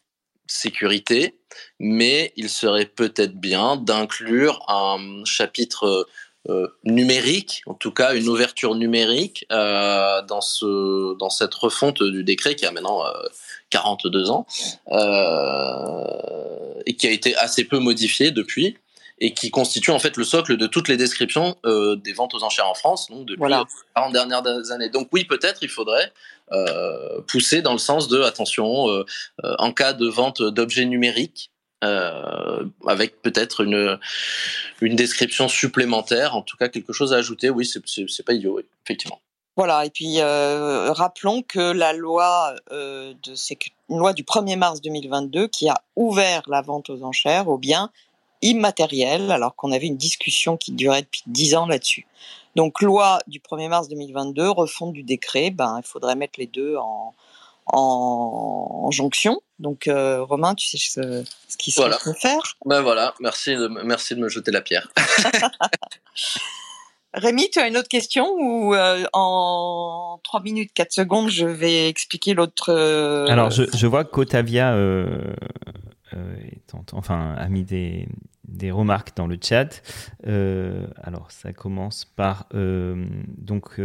[SPEAKER 3] sécurité, mais il serait peut-être bien d'inclure un chapitre euh, numérique, en tout cas une ouverture numérique euh, dans ce dans cette refonte du décret qui a maintenant euh, 42 ans euh, et qui a été assez peu modifié depuis et qui constitue en fait le socle de toutes les descriptions euh, des ventes aux enchères en France donc depuis voilà. les 40 dernières années. Donc oui, peut-être il faudrait pousser dans le sens de attention en cas de vente d'objets numériques euh, avec peut-être une, une description supplémentaire, en tout cas quelque chose à ajouter. Oui, c'est pas idiot, effectivement.
[SPEAKER 2] Voilà, et puis euh, rappelons que la loi, euh, de, une loi du 1er mars 2022 qui a ouvert la vente aux enchères aux biens immatériels, alors qu'on avait une discussion qui durait depuis 10 ans là-dessus. Donc loi du 1er mars 2022, refonte du décret, ben, il faudrait mettre les deux en, en, en jonction. Donc euh, Romain, tu sais ce, ce qu'il
[SPEAKER 3] voilà.
[SPEAKER 2] faut faire.
[SPEAKER 3] Ben voilà, merci de, merci de me jeter la pierre. [LAUGHS]
[SPEAKER 2] Rémi, tu as une autre question ou euh, en 3 minutes 4 secondes, je vais expliquer l'autre. Euh...
[SPEAKER 1] Alors, je, je vois qu'Otavia euh, enfin, a mis des, remarques dans le chat. Euh, alors, ça commence par euh, donc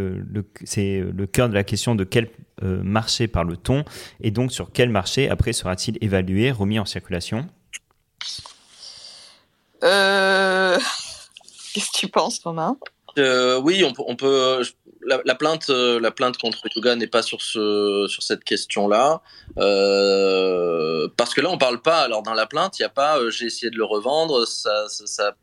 [SPEAKER 1] c'est le cœur de la question de quel marché parle-t-on et donc sur quel marché après sera-t-il évalué, remis en circulation? [LAUGHS]
[SPEAKER 2] Qu'est-ce que tu penses, Romain
[SPEAKER 3] euh, oui, on, on peut. La, la, plainte, la plainte contre Yuga n'est pas sur ce, sur cette question-là, euh, parce que là, on parle pas. Alors dans la plainte, il n'y a pas. Euh, j'ai essayé de le revendre, ça, ça, ça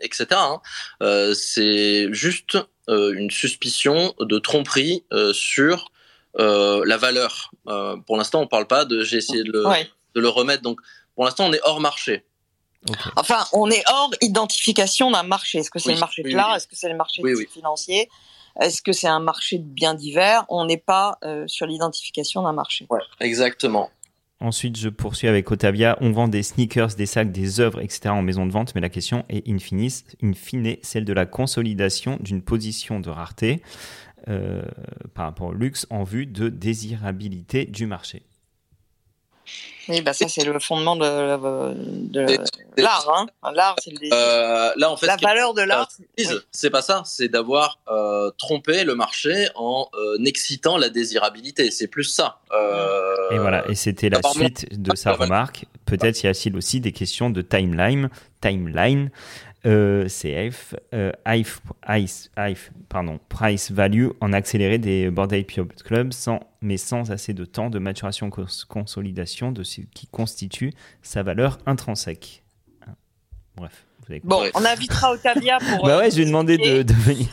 [SPEAKER 3] etc. Hein. Euh, c'est juste euh, une suspicion de tromperie euh, sur la valeur. pour l'instant, on parle pas de j'ai essayé de le,
[SPEAKER 2] ouais.
[SPEAKER 3] de le remettre. Donc, pour l'instant, on est hors marché.
[SPEAKER 2] Okay. Enfin, on est hors identification d'un marché. Est-ce que c'est oui, le marché de l'art? Est-ce que c'est le marché
[SPEAKER 3] oui,
[SPEAKER 2] financier? Est-ce que c'est un marché bien divers? On n'est pas sur l'identification d'un marché.
[SPEAKER 3] Ouais, exactement.
[SPEAKER 1] Ensuite, je poursuis avec Otavia. On vend des sneakers, des sacs, des œuvres, etc. en maison de vente, mais la question est in, finis, in fine celle de la consolidation d'une position de rareté euh, par rapport au luxe en vue de désirabilité du marché.
[SPEAKER 2] Oui, bah ça c'est le fondement de, l'art. Hein. L'art, c'est le
[SPEAKER 3] euh, là, en fait,
[SPEAKER 2] la valeur de l'art.
[SPEAKER 3] C'est pas ça, c'est d'avoir euh, trompé le marché en euh, excitant la désirabilité. C'est plus ça.
[SPEAKER 1] Euh, et voilà, et c'était la suite de [LAUGHS] sa remarque. Peut-être y a-t-il aussi des questions de timeline, timeline euh, CF, euh, pardon, price value en accéléré des Bored Ape Club, sans, mais sans assez de temps de maturation consolidation de ce qui constitue sa valeur intrinsèque. Bref.
[SPEAKER 2] Bon, on invitera Otavia pour.
[SPEAKER 1] bah ouais, je lui ai demandé de, de venir.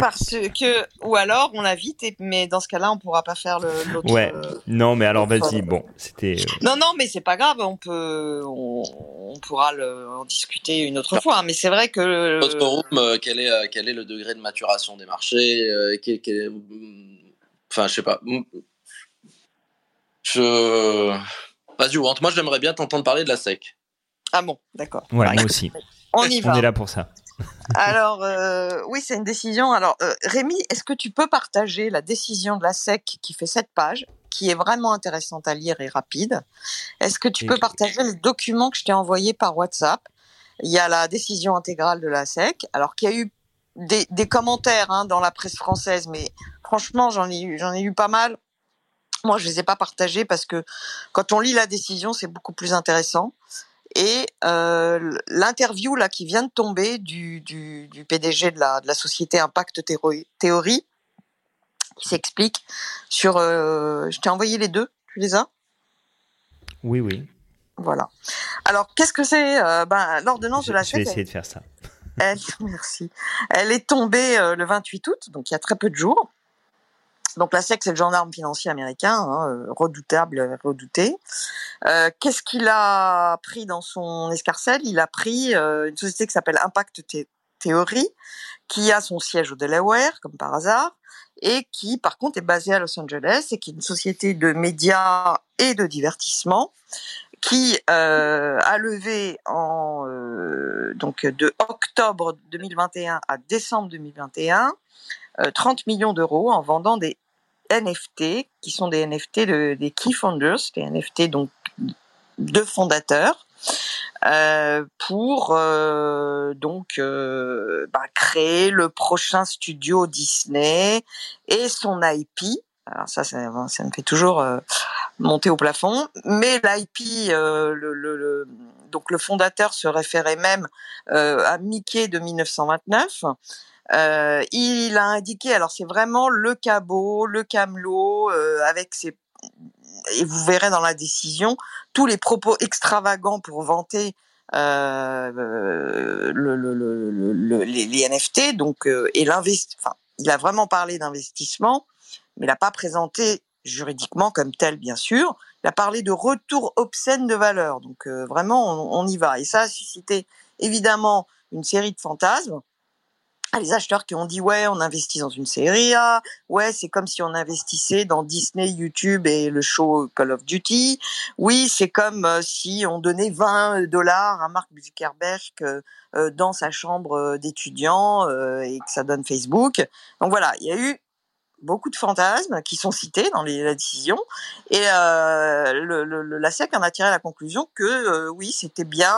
[SPEAKER 2] Parce que, ou alors on l'invite, mais dans ce cas-là, on pourra pas faire l'autre.
[SPEAKER 1] Ouais. Euh, non, mais alors vas-y. Bon, c'était. Euh,
[SPEAKER 2] non, non, mais c'est pas grave. On peut, on, pourra le, en discuter une autre fois. Mais c'est vrai que.
[SPEAKER 3] Notre room, euh, quel est, quel est le degré de maturation des marchés Enfin, je sais pas. Je. Vas-y, Moi, j'aimerais bien t'entendre parler de la SEC.
[SPEAKER 2] Ah bon, d'accord.
[SPEAKER 1] Ouais, moi aussi.
[SPEAKER 2] On y va.
[SPEAKER 1] On est là pour ça.
[SPEAKER 2] Alors, euh, oui, c'est une décision. Alors, euh, Rémi, est-ce que tu peux partager la décision de la SEC qui fait cette page, qui est vraiment intéressante à lire et rapide? Est-ce que tu peux partager le document que je t'ai envoyé par WhatsApp? Il y a la décision intégrale de la SEC, alors qu'il y a eu des, des commentaires hein, dans la presse française, mais franchement, j'en ai, eu, j'en ai eu pas mal. Moi, je les ai pas partagés parce que quand on lit la décision, c'est beaucoup plus intéressant. Et euh, l'interview là qui vient de tomber du, du, du PDG de la, de la société Impact Theory, qui s'explique sur. Euh, je t'ai envoyé les deux. Tu les as?
[SPEAKER 1] Oui, oui.
[SPEAKER 2] Voilà. Alors, qu'est-ce que c'est euh, ben, L'ordonnance de la
[SPEAKER 1] Je vais essayer de faire ça.
[SPEAKER 2] Elle, [LAUGHS] merci. Elle est tombée le 28 août, donc il y a très peu de jours. Donc la SEC, c'est le gendarme financier américain, hein, euh, redoutable, redouté. Euh, Qu'est-ce qu'il a pris dans son escarcelle? Il a pris euh, une société qui s'appelle Impact Theory, qui a son siège au Delaware, comme par hasard, et qui, par contre, est basée à Los Angeles, et qui est une société de médias et de divertissement, qui a levé en donc de octobre 2021 à décembre 2021 30 millions d'euros en vendant des NFT, qui sont des NFT de, des key founders, des NFT donc de fondateurs, euh, pour euh, donc euh, bah, créer le prochain studio Disney et son IP. Alors ça, ça, me fait toujours monter au plafond. Mais l'IP, le, donc le fondateur se référait même à Mickey de 1929. Euh, il a indiqué, alors c'est vraiment le cabot, le camelot, euh, avec ses et vous verrez dans la décision tous les propos extravagants pour vanter euh, le, le, le, les, NFT. Donc, euh, et l'invest, enfin, il a vraiment parlé d'investissement, mais il n'a pas présenté juridiquement comme tel, bien sûr. Il a parlé de retour obscène de valeur. Donc, euh, vraiment, on, y va. Et ça a suscité évidemment une série de fantasmes. Ah, les acheteurs qui ont dit ouais on investit dans une série A, ouais c'est comme si on investissait dans Disney, YouTube et le show Call of Duty, oui c'est comme euh, si on donnait 20 dollars à Mark Zuckerberg euh, euh, dans sa chambre d'étudiant et que ça donne Facebook. Donc voilà, il y a eu beaucoup de fantasmes qui sont cités dans les, la décision et le, le, la SEC en a tiré la conclusion que oui c'était bien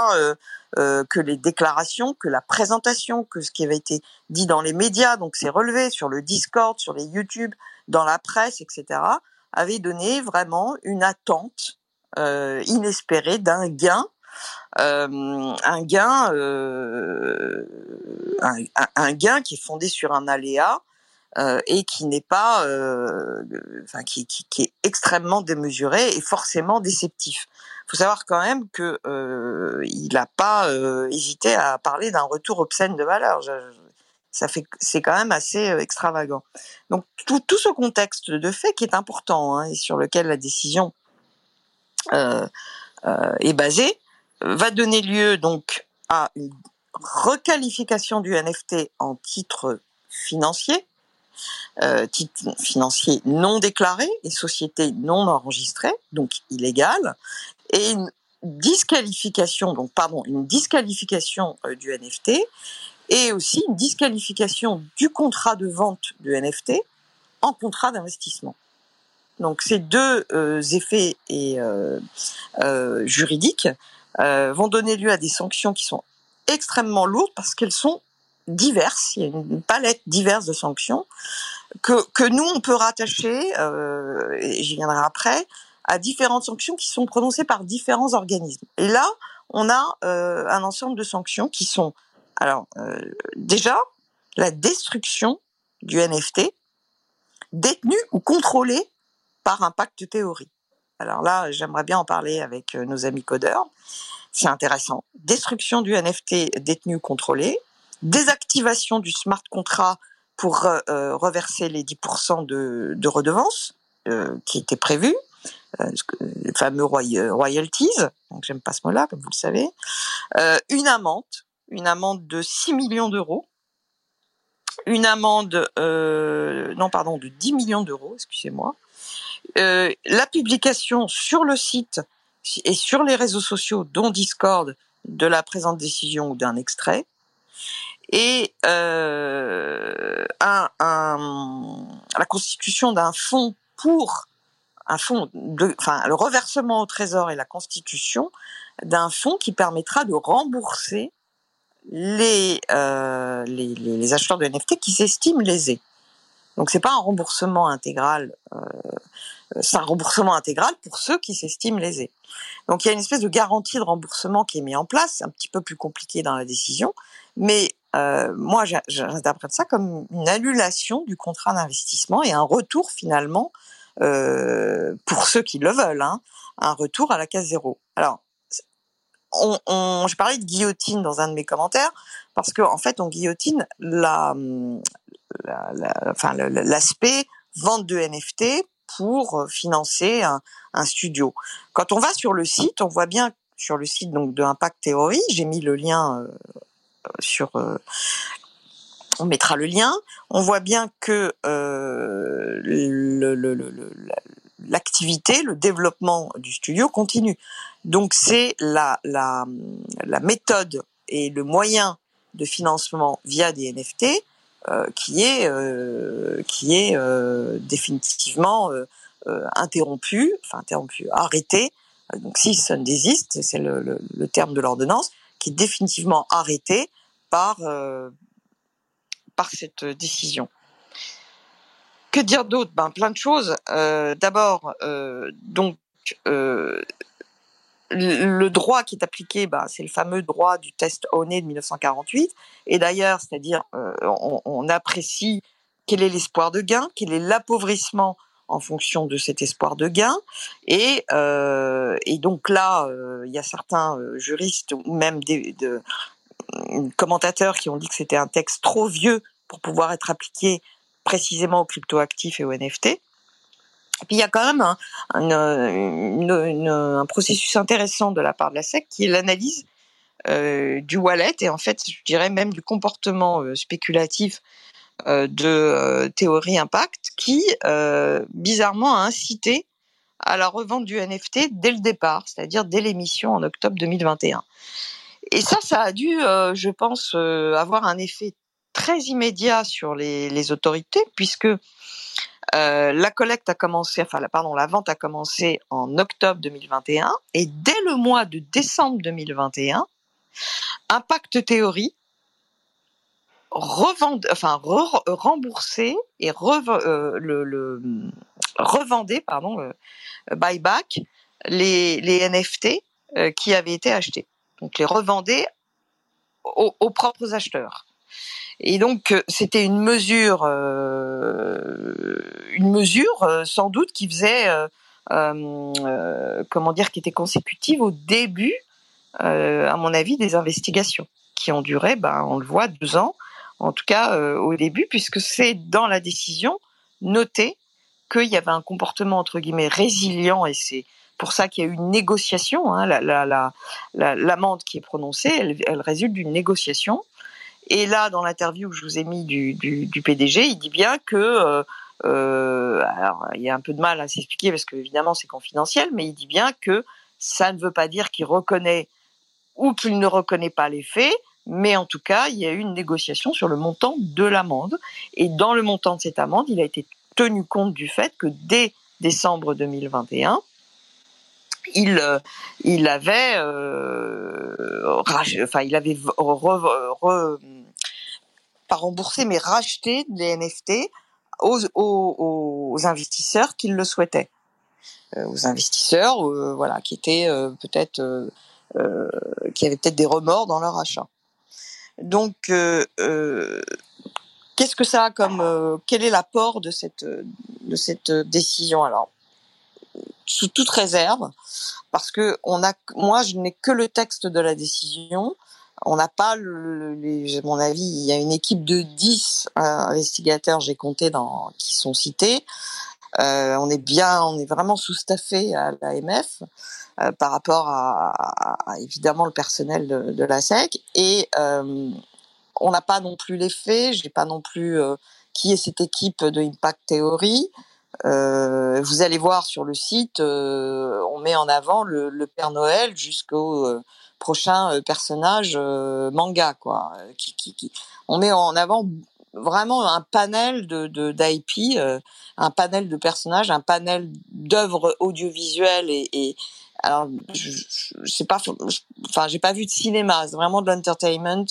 [SPEAKER 2] euh, que les déclarations, que la présentation, que ce qui avait été dit dans les médias, donc c'est relevé sur le Discord, sur les YouTube, dans la presse, etc., avait donné vraiment une attente euh, inespérée d'un gain, euh, un gain, euh, un, gain qui est fondé sur un aléa euh, et qui n'est pas, euh, enfin qui, qui, est extrêmement démesuré et forcément déceptif faut savoir quand même que euh, il n'a pas euh, hésité à parler d'un retour obscène de valeur. ça fait, c'est quand même assez extravagant. Donc tout, tout, ce contexte de fait qui est important hein, et sur lequel la décision est basée va donner lieu donc à une requalification du NFT en titre financier euh, titres financiers non déclarés et sociétés non enregistrées, donc illégales, et une disqualification, donc pardon, une disqualification euh, du NFT et aussi une disqualification du contrat de vente du NFT en contrat d'investissement. Donc ces deux euh, effets et, juridiques vont donner lieu à des sanctions qui sont extrêmement lourdes parce qu'elles sont diverses. Il y a une palette diverse de sanctions que, que nous on peut rattacher, et j'y viendrai après, à différentes sanctions qui sont prononcées par différents organismes. Et là, on a un ensemble de sanctions qui sont alors déjà la destruction du NFT détenu ou contrôlé par impact théorie. Alors là, j'aimerais bien en parler avec euh, nos amis codeurs. C'est intéressant. Destruction du NFT détenu ou contrôlé, désactivation du smart contract pour euh, euh, reverser les 10% de, de redevances qui étaient prévus, les fameux royalties, donc j'aime pas ce mot-là, comme vous le savez, une amende, une amende de 6 millions d'euros, une amende, non pardon, de 10 millions d'euros, excusez-moi, euh, la publication sur le site et sur les réseaux sociaux, dont Discord, de la présente décision ou d'un extrait, et euh, la constitution d'un fonds pour un fonds, enfin le reversement au Trésor et la constitution d'un fonds qui permettra de rembourser les, euh, les, acheteurs de NFT qui s'estiment lésés. Donc c'est pas un remboursement intégral euh, c'est un remboursement intégral pour ceux qui s'estiment lésés. Donc il y a une espèce de garantie de remboursement qui est mise en place, un petit peu plus compliqué dans la décision, mais euh, moi j'interprète ça comme une annulation du contrat d'investissement et un retour finalement, euh, pour ceux qui le veulent, hein, un retour à la case zéro. Alors, on, on, je parlais de guillotine dans un de mes commentaires parce qu'en en fait on guillotine la, la, la enfin l'aspect vente de NFT pour euh, financer un, un, studio. Quand on va sur le site, on voit bien sur le site donc de Impact Theory, j'ai mis le lien euh, euh, on mettra le lien. On voit bien que euh, l'activité, le, développement du studio continue. Donc c'est la, la, méthode et le moyen de financement via des NFT euh, qui est définitivement interrompu, enfin arrêté. Donc si ça ne désiste, c'est le, terme de l'ordonnance, définitivement arrêté par par cette décision. Que dire d'autre? Ben plein de choses. Euh, D'abord, euh, donc euh, le droit qui est appliqué, bah, c'est le fameux droit du test Oné de 1948. Et d'ailleurs, c'est-à-dire, euh, on, apprécie quel est l'espoir de gain, quel est l'appauvrissement en fonction de cet espoir de gain. Et, euh, donc là, euh, il y a certains euh, juristes ou même des de, commentateurs qui ont dit que c'était un texte trop vieux pour pouvoir être appliqué précisément aux cryptoactifs et aux NFT. Et puis il y a quand même un, processus intéressant de la part de la SEC qui est l'analyse du wallet et en fait je dirais même du comportement spéculatif de euh, théorie impact qui euh, bizarrement a incité à la revente du NFT dès le départ, c'est-à-dire dès l'émission en octobre 2021. Et ça, ça a dû, euh, je pense, avoir un effet très immédiat sur les, autorités puisque euh, la collecte a commencé, enfin, pardon, la vente a commencé en octobre 2021 et dès le mois de décembre 2021, Impact Theory revend, enfin, re, et rev, euh, le, le, pardon, euh, buyback les, les NFT euh, qui avaient été achetés. Donc les revendait aux, aux propres acheteurs. Et donc c'était une mesure, une mesure sans doute qui faisait, comment dire, qui était consécutive au début, à mon avis, des investigations qui ont duré, ben, on le voit, deux ans, en tout cas au début, puisque c'est dans la décision noté qu'il y avait un comportement entre guillemets résilient et c'est pour ça qu'il y a eu une négociation. Hein, la, la, la, l'amende qui est prononcée, elle, elle résulte d'une négociation Et là, dans l'interview que je vous ai mis du, du, du PDG, il dit bien que euh, euh, alors il y a un peu de mal à s'expliquer parce que évidemment c'est confidentiel, mais il dit bien que ça ne veut pas dire qu'il reconnaît ou qu'il ne reconnaît pas les faits, mais en tout cas, il y a eu une négociation sur le montant de l'amende. Et dans le montant de cette amende, il a été tenu compte du fait que dès décembre 2021, il, euh, il avait, euh, enfin, il avait pas remboursé, mais racheté les NFT aux, aux, aux investisseurs qui le souhaitaient, euh, aux investisseurs, euh, voilà, qui étaient euh, peut-être, qui avaient peut-être des remords dans leur achat. Donc, qu'est-ce que ça a comme, quel est l'apport de cette de cette décision Alors, sous toute réserve, parce que on a, moi, je n'ai que le texte de la décision. On n'a pas, le, à mon avis, il y a une équipe de 10 investigateurs, j'ai compté, dans, qui sont cités. Euh, on est bien, on est vraiment sous-staffé à l'AMF euh, par rapport à, évidemment le personnel de, la SEC et euh, on n'a pas non plus les faits. J'ai pas non plus qui est cette équipe de Impact Theory. Vous allez voir sur le site, on met en avant le, Père Noël jusqu'au prochain personnage manga, quoi. Qui, qui, on met en avant vraiment un panel de d'IP, un panel de personnages, un panel d'œuvres audiovisuelles et, et alors je, je, sais pas, enfin j'ai pas vu de cinéma, c'est vraiment de l'entertainment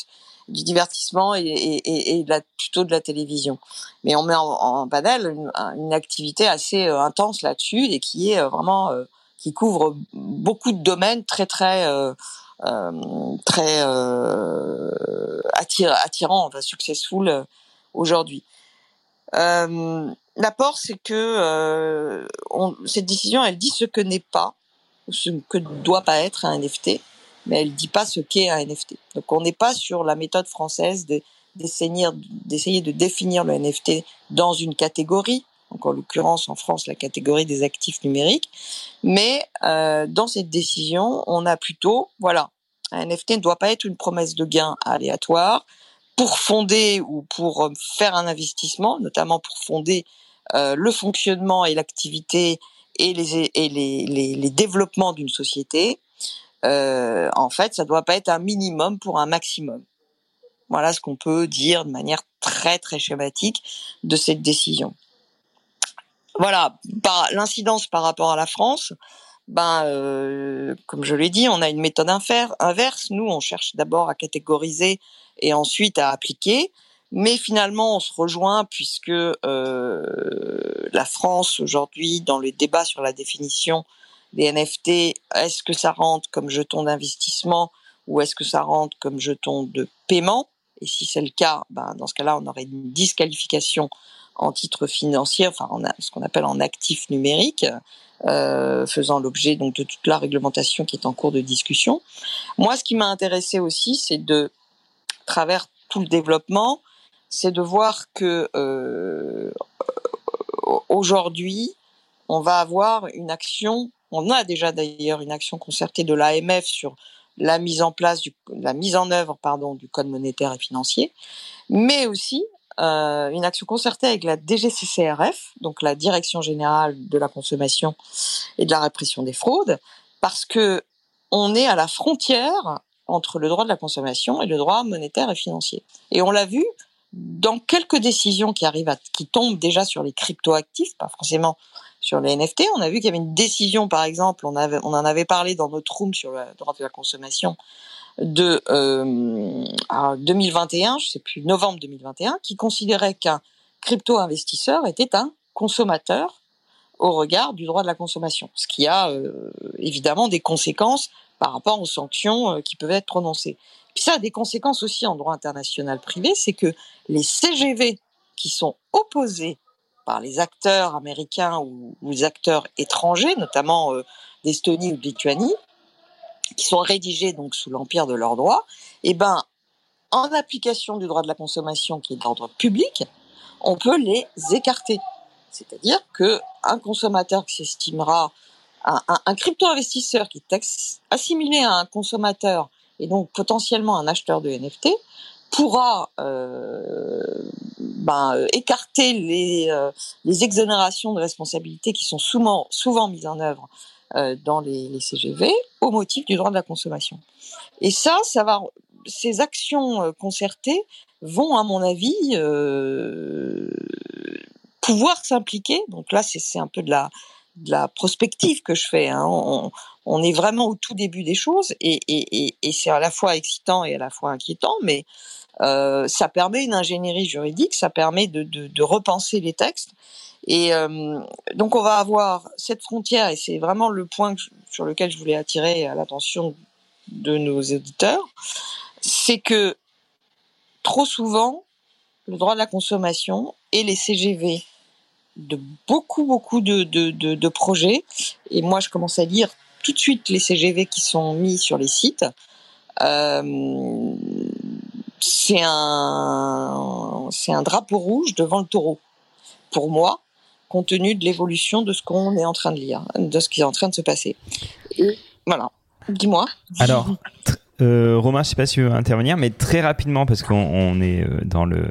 [SPEAKER 2] du divertissement et, et, et de la, plutôt de la télévision. Mais on met en, en panel une, une, activité assez euh, intense là-dessus et qui est euh, vraiment euh, qui couvre beaucoup de domaines très très euh, très attir, attirants, enfin, successful aujourd'hui. L'apport, c'est que on, cette décision, elle dit ce que n'est pas, ce que ne doit pas être un NFT mais elle dit pas ce qu'est un NFT. Donc on n'est pas sur la méthode française d'essayer d'essayer de définir le NFT dans une catégorie, donc en l'occurrence en France la catégorie des actifs numériques, mais euh, dans cette décision on a plutôt voilà un NFT ne doit pas être une promesse de gain aléatoire pour fonder ou pour faire un investissement, notamment pour fonder euh, le fonctionnement et l'activité et les, et les, les, les développements d'une société euh, en fait, ça doit pas être un minimum pour un maximum. Voilà ce qu'on peut dire de manière très très schématique de cette décision. Voilà, l'incidence par rapport à la France, ben euh, comme je l'ai dit, on a une méthode inverse. Nous, on cherche d'abord à catégoriser et ensuite à appliquer. Mais finalement, on se rejoint puisque euh, la France aujourd'hui, dans le débat sur la définition les NFT, est-ce que ça rentre comme jeton d'investissement ou est-ce que ça rentre comme jeton de paiement? Et si c'est le cas, ben dans ce cas-là, on aurait une disqualification en titre financier, enfin a ce qu'on appelle en actif numérique, euh, faisant l'objet donc de toute la réglementation qui est en cours de discussion. Moi, ce qui m'a intéressé aussi, c'est de travers tout le développement, c'est de voir que euh, aujourd'hui, on va avoir une action on a déjà d'ailleurs une action concertée de l'AMF sur la mise en place, du, la mise en œuvre, pardon, du code monétaire et financier, mais aussi euh, une action concertée avec la DGCCRF, donc la Direction générale de la consommation et de la répression des fraudes, parce que on est à la frontière entre le droit de la consommation et le droit monétaire et financier. Et on l'a vu dans quelques décisions qui arrivent, à, qui tombent déjà sur les cryptoactifs, pas forcément sur les NFT. On a vu qu'il y avait une décision, par exemple, on, avait, on en avait parlé dans notre room sur le droit de la consommation de euh, 2021, je sais plus, novembre 2021, qui considérait qu'un crypto-investisseur était un consommateur au regard du droit de la consommation, ce qui a euh, évidemment des conséquences par rapport aux sanctions euh, qui peuvent être prononcées. Puis ça a des conséquences aussi en droit international privé, c'est que les CGV qui sont opposés par les acteurs américains ou, ou les acteurs étrangers, notamment euh, d'Estonie ou de Lituanie, qui sont rédigés donc sous l'empire de leurs droits, et eh ben en application du droit de la consommation qui est d'ordre public, on peut les écarter. C'est-à-dire que un consommateur s'estimera un, crypto-investisseur qui est assimilé à un consommateur et donc potentiellement un acheteur de NFT pourra euh, ben, écarter les, euh, les exonérations de responsabilité qui sont souvent, mises en œuvre dans les, les, CGV au motif du droit de la consommation. Et ça, ça va, ces actions euh, concertées vont, à mon avis, euh, pouvoir s'impliquer. Donc là, c'est un peu de la, de la prospective que je fais. Hein. On, on, est vraiment au tout début des choses et, et, et, et c'est à la fois excitant et à la fois inquiétant, mais euh, ça permet une ingénierie juridique, ça permet de, de, de repenser les textes. Et euh, donc on va avoir cette frontière, et c'est vraiment le point sur lequel je voulais attirer l'attention de nos auditeurs, c'est que trop souvent, le droit de la consommation et les CGV de beaucoup, beaucoup de, de, de, de projets, et moi je commence à lire tout de suite les CGV qui sont mis sur les sites, euh, c'est un, c'est un drapeau rouge devant le taureau. Pour moi, compte tenu de l'évolution de ce qu'on est en train de lire, de ce qui est en train de se passer. Et voilà. Dis-moi.
[SPEAKER 1] Alors, euh, Romain, je sais pas si tu veux intervenir, mais très rapidement parce qu'on on est euh, dans le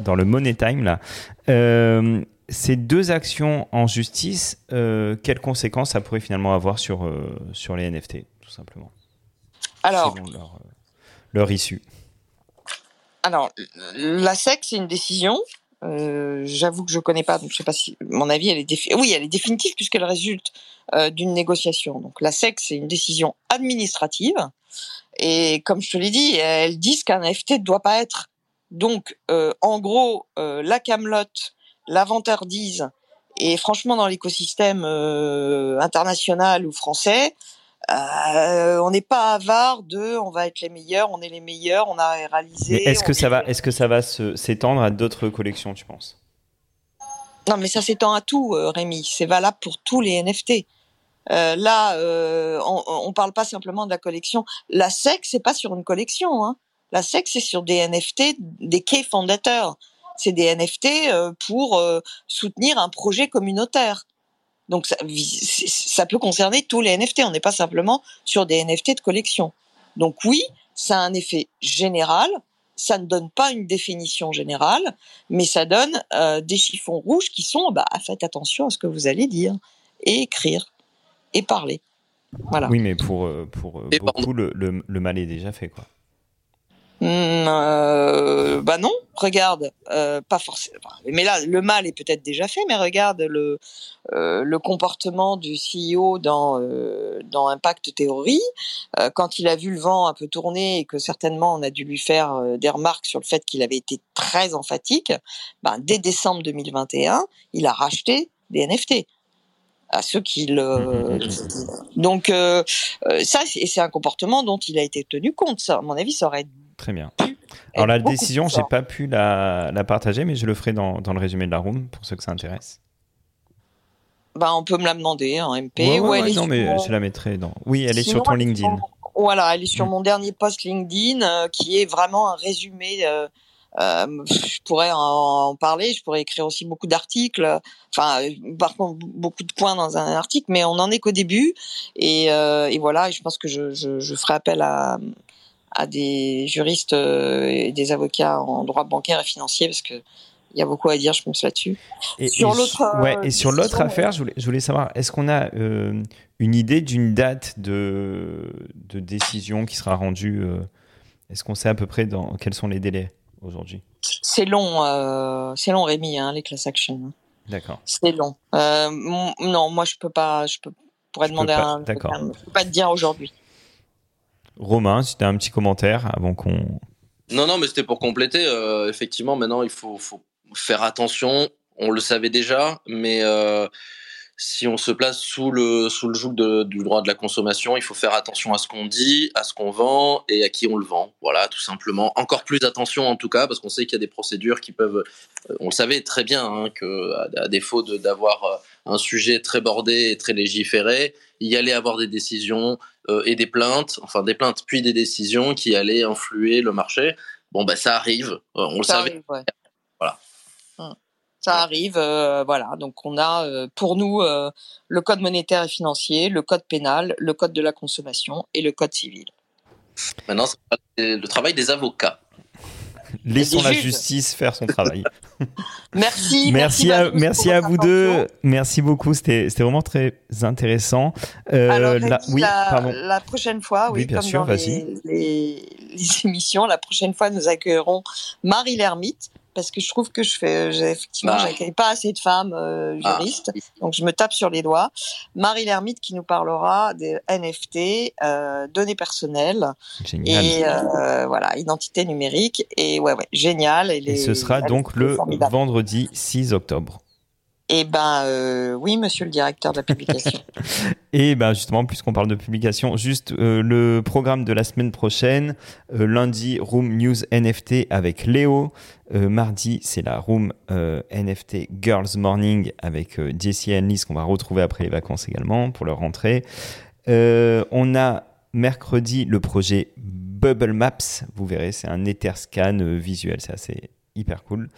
[SPEAKER 1] dans le money time là. Euh, ces deux actions en justice, euh, quelles conséquences ça pourrait finalement avoir sur sur les NFT, tout simplement
[SPEAKER 2] Alors,
[SPEAKER 1] leur, leur issue?
[SPEAKER 2] Alors, la SEC, c'est une décision. Euh, J'avoue que je connais pas, donc je sais pas si mon avis elle est défi oui elle est définitive puisqu'elle résulte euh, d'une négociation. Donc la SEC c'est une décision administrative et comme je te l'ai dit, elles disent qu'un NFT ne doit pas être. Donc euh, en gros euh, la Camelote, la vantardise et franchement dans l'écosystème euh, international ou français, euh, on n'est pas avare de on va être les meilleurs, on est les meilleurs, on a réalisé.
[SPEAKER 1] Est-ce que ça
[SPEAKER 2] est-
[SPEAKER 1] va, est-ce que ça va s'étendre à d'autres collections, tu penses?
[SPEAKER 2] Non, mais ça s'étend à tout, euh, Rémi. C'est valable pour tous les NFT. Euh, là, euh, on, on parle pas simplement de la collection. La SEC, c'est pas sur une collection. Hein. La SEC, c'est sur des NFT, des quais fondateurs. C'est des NFT pour soutenir un projet communautaire. Donc ça, ça peut concerner tous les NFT. On n'est pas simplement sur des NFT de collection. Donc oui, ça a un effet général. Ça ne donne pas une définition générale, mais ça donne euh, des chiffons rouges qui sont, bah, faites attention à ce que vous allez dire et écrire et parler. Voilà.
[SPEAKER 1] Oui, mais pour euh, pour euh,
[SPEAKER 3] Et
[SPEAKER 1] beaucoup le, le, le mal est déjà fait, quoi.
[SPEAKER 2] Hum, euh, bah non, regarde, euh, pas forcément. Mais là, le mal est peut-être déjà fait, mais regarde le euh, le comportement du CEO dans euh, dans Impact Theory euh, quand il a vu le vent un peu tourner et que certainement on a dû lui faire euh, des remarques sur le fait qu'il avait été très emphatique. Ben, dès décembre 2021, il a racheté des NFT à ceux qui le donc euh, ça c'est c'est un comportement dont il a été tenu compte ça à mon avis ça aurait
[SPEAKER 1] Très bien. Alors la décision, j'ai pas pu la, la partager, mais je le ferai dans, dans le résumé de la room pour ceux que ça intéresse.
[SPEAKER 2] Ben, on peut me la demander en MP
[SPEAKER 1] Ouais, ouais,
[SPEAKER 2] ou elle
[SPEAKER 1] ouais,
[SPEAKER 2] est
[SPEAKER 1] non,
[SPEAKER 2] sur
[SPEAKER 1] mais je la mettrai dans. Oui, elle est
[SPEAKER 2] Sinon,
[SPEAKER 1] sur ton LinkedIn.
[SPEAKER 2] sur- Voilà, elle est sur
[SPEAKER 1] Mm.
[SPEAKER 2] mon dernier post LinkedIn euh, qui est vraiment un résumé. euh, euh, je pourrais en, en parler, je pourrais écrire aussi beaucoup d'articles. Enfin, par contre, beaucoup de points dans un article, mais on en est qu'au début. Et, et voilà, je pense que je, je, je ferai appel à, à des juristes euh, et des avocats en droit bancaire et financier parce que il y a beaucoup à dire, je pense là-dessus.
[SPEAKER 1] Et,
[SPEAKER 2] Sur
[SPEAKER 1] et
[SPEAKER 2] l'autre,
[SPEAKER 1] su- ouais,
[SPEAKER 2] euh,
[SPEAKER 1] et sur l'autre affaire, je voulais, je voulais savoir, est-ce qu'on a euh, une idée d'une date de, de décision qui sera rendue euh, Est-ce qu'on sait à peu près dans quels sont les délais aujourd'hui?
[SPEAKER 2] C'est long, euh, c'est long, Rémi, hein, les class actions.
[SPEAKER 1] D'accord.
[SPEAKER 2] C'est long. Euh, non, moi je peux pas. Je peux, pourrais
[SPEAKER 1] Je peux
[SPEAKER 2] demander
[SPEAKER 1] pas,
[SPEAKER 2] à un.
[SPEAKER 1] d'accord.
[SPEAKER 2] Je peux pas te dire aujourd'hui.
[SPEAKER 1] Romain, si tu as un petit commentaire avant qu'on.
[SPEAKER 3] Non, non, mais c'était pour compléter. euh, effectivement, maintenant, il faut, faire attention. On le savait déjà, mais euh, si on se place sous le, sous le joug de- du droit de la consommation, il faut faire attention à ce qu'on dit, à ce qu'on vend et à qui on le vend. Voilà, tout simplement. Encore plus attention, en tout cas, parce qu'on sait qu'il y a des procédures qui peuvent. euh, On le savait très bien hein, que, à, défaut d'avoir euh, un sujet très bordé et très légiféré, il y allait avoir des décisions euh, et des plaintes, enfin des plaintes puis des décisions qui allaient influer le marché. Bon, bah ça arrive, euh, on le savait.
[SPEAKER 2] arrive, ouais.
[SPEAKER 3] Voilà.
[SPEAKER 2] Ça arrive, euh, voilà. Donc on a euh, pour nous euh, le code monétaire et financier, le code pénal, le code de la consommation et le code civil.
[SPEAKER 3] Maintenant, c'est le travail des avocats. [LAUGHS]
[SPEAKER 1] Laissons la justice faire son travail. [LAUGHS] [LAUGHS]
[SPEAKER 2] Merci.
[SPEAKER 1] Merci à, merci à vous deux. Merci beaucoup. C'était vraiment très intéressant. Euh,
[SPEAKER 2] Alors,
[SPEAKER 1] la- oui,
[SPEAKER 2] la,
[SPEAKER 1] pardon.
[SPEAKER 2] la prochaine fois, oui,
[SPEAKER 1] Oui, bien
[SPEAKER 2] comme
[SPEAKER 1] sûr,
[SPEAKER 2] dans les, les, les émissions, la prochaine fois, nous accueillerons Marie Lermite, parce que je trouve que je fais, j'ai- effectivement,
[SPEAKER 3] Ah.
[SPEAKER 2] j'accueille pas assez de femmes euh,
[SPEAKER 3] Ah.
[SPEAKER 2] juristes, donc je me tape sur les doigts. Marie Lermite qui nous parlera des NFT, euh, données personnelles
[SPEAKER 1] Génial.
[SPEAKER 2] et euh, voilà, identité numérique. Et ouais, ouais, génial. Et,
[SPEAKER 1] ce sera donc le vendredi 6 octobre.
[SPEAKER 2] Eh ben, euh, oui, monsieur le directeur de la publication. [LAUGHS]
[SPEAKER 1] Et ben justement, puisqu'on parle de publication, juste euh, le programme de la semaine prochaine, euh, lundi, Room News NFT avec Léo. Mardi, c'est la Room NFT Girls Morning avec Jessie et Annelise qu'on va retrouver après les vacances également pour leur rentrée. On a mercredi le projet Bubble Maps. Vous verrez, c'est un Etherscan visuel, c'est assez hyper cool.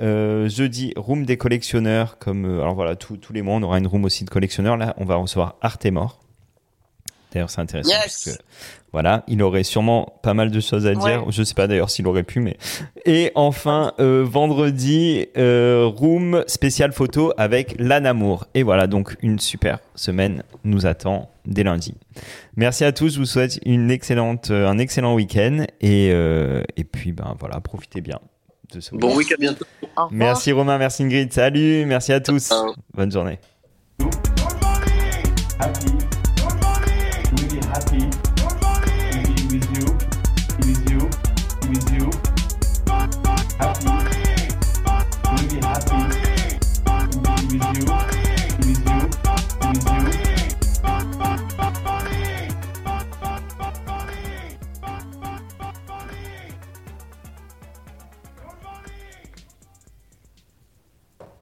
[SPEAKER 1] Euh, jeudi, room des collectionneurs, comme euh, alors voilà, tous tous les mois on aura une room aussi de collectionneurs. Là, on va recevoir Artemor. D'ailleurs, c'est intéressant
[SPEAKER 2] Yes.
[SPEAKER 1] parce que voilà, il aurait sûrement pas mal de choses à dire.
[SPEAKER 2] Ouais.
[SPEAKER 1] Je sais pas d'ailleurs s'il aurait pu, mais et enfin euh, vendredi, euh, room spécial photo avec l'Anamour. Et voilà, donc une super semaine nous attend dès lundi. Merci à tous. Je vous souhaite une excellente, euh, un excellent week-end et euh, et puis ben voilà, profitez bien de ce
[SPEAKER 3] Bon
[SPEAKER 1] week-end.
[SPEAKER 3] week à bientôt.
[SPEAKER 1] Merci Romain, merci Ingrid. Salut, merci à tous. Bonne journée.
[SPEAKER 4] Good morning. Happy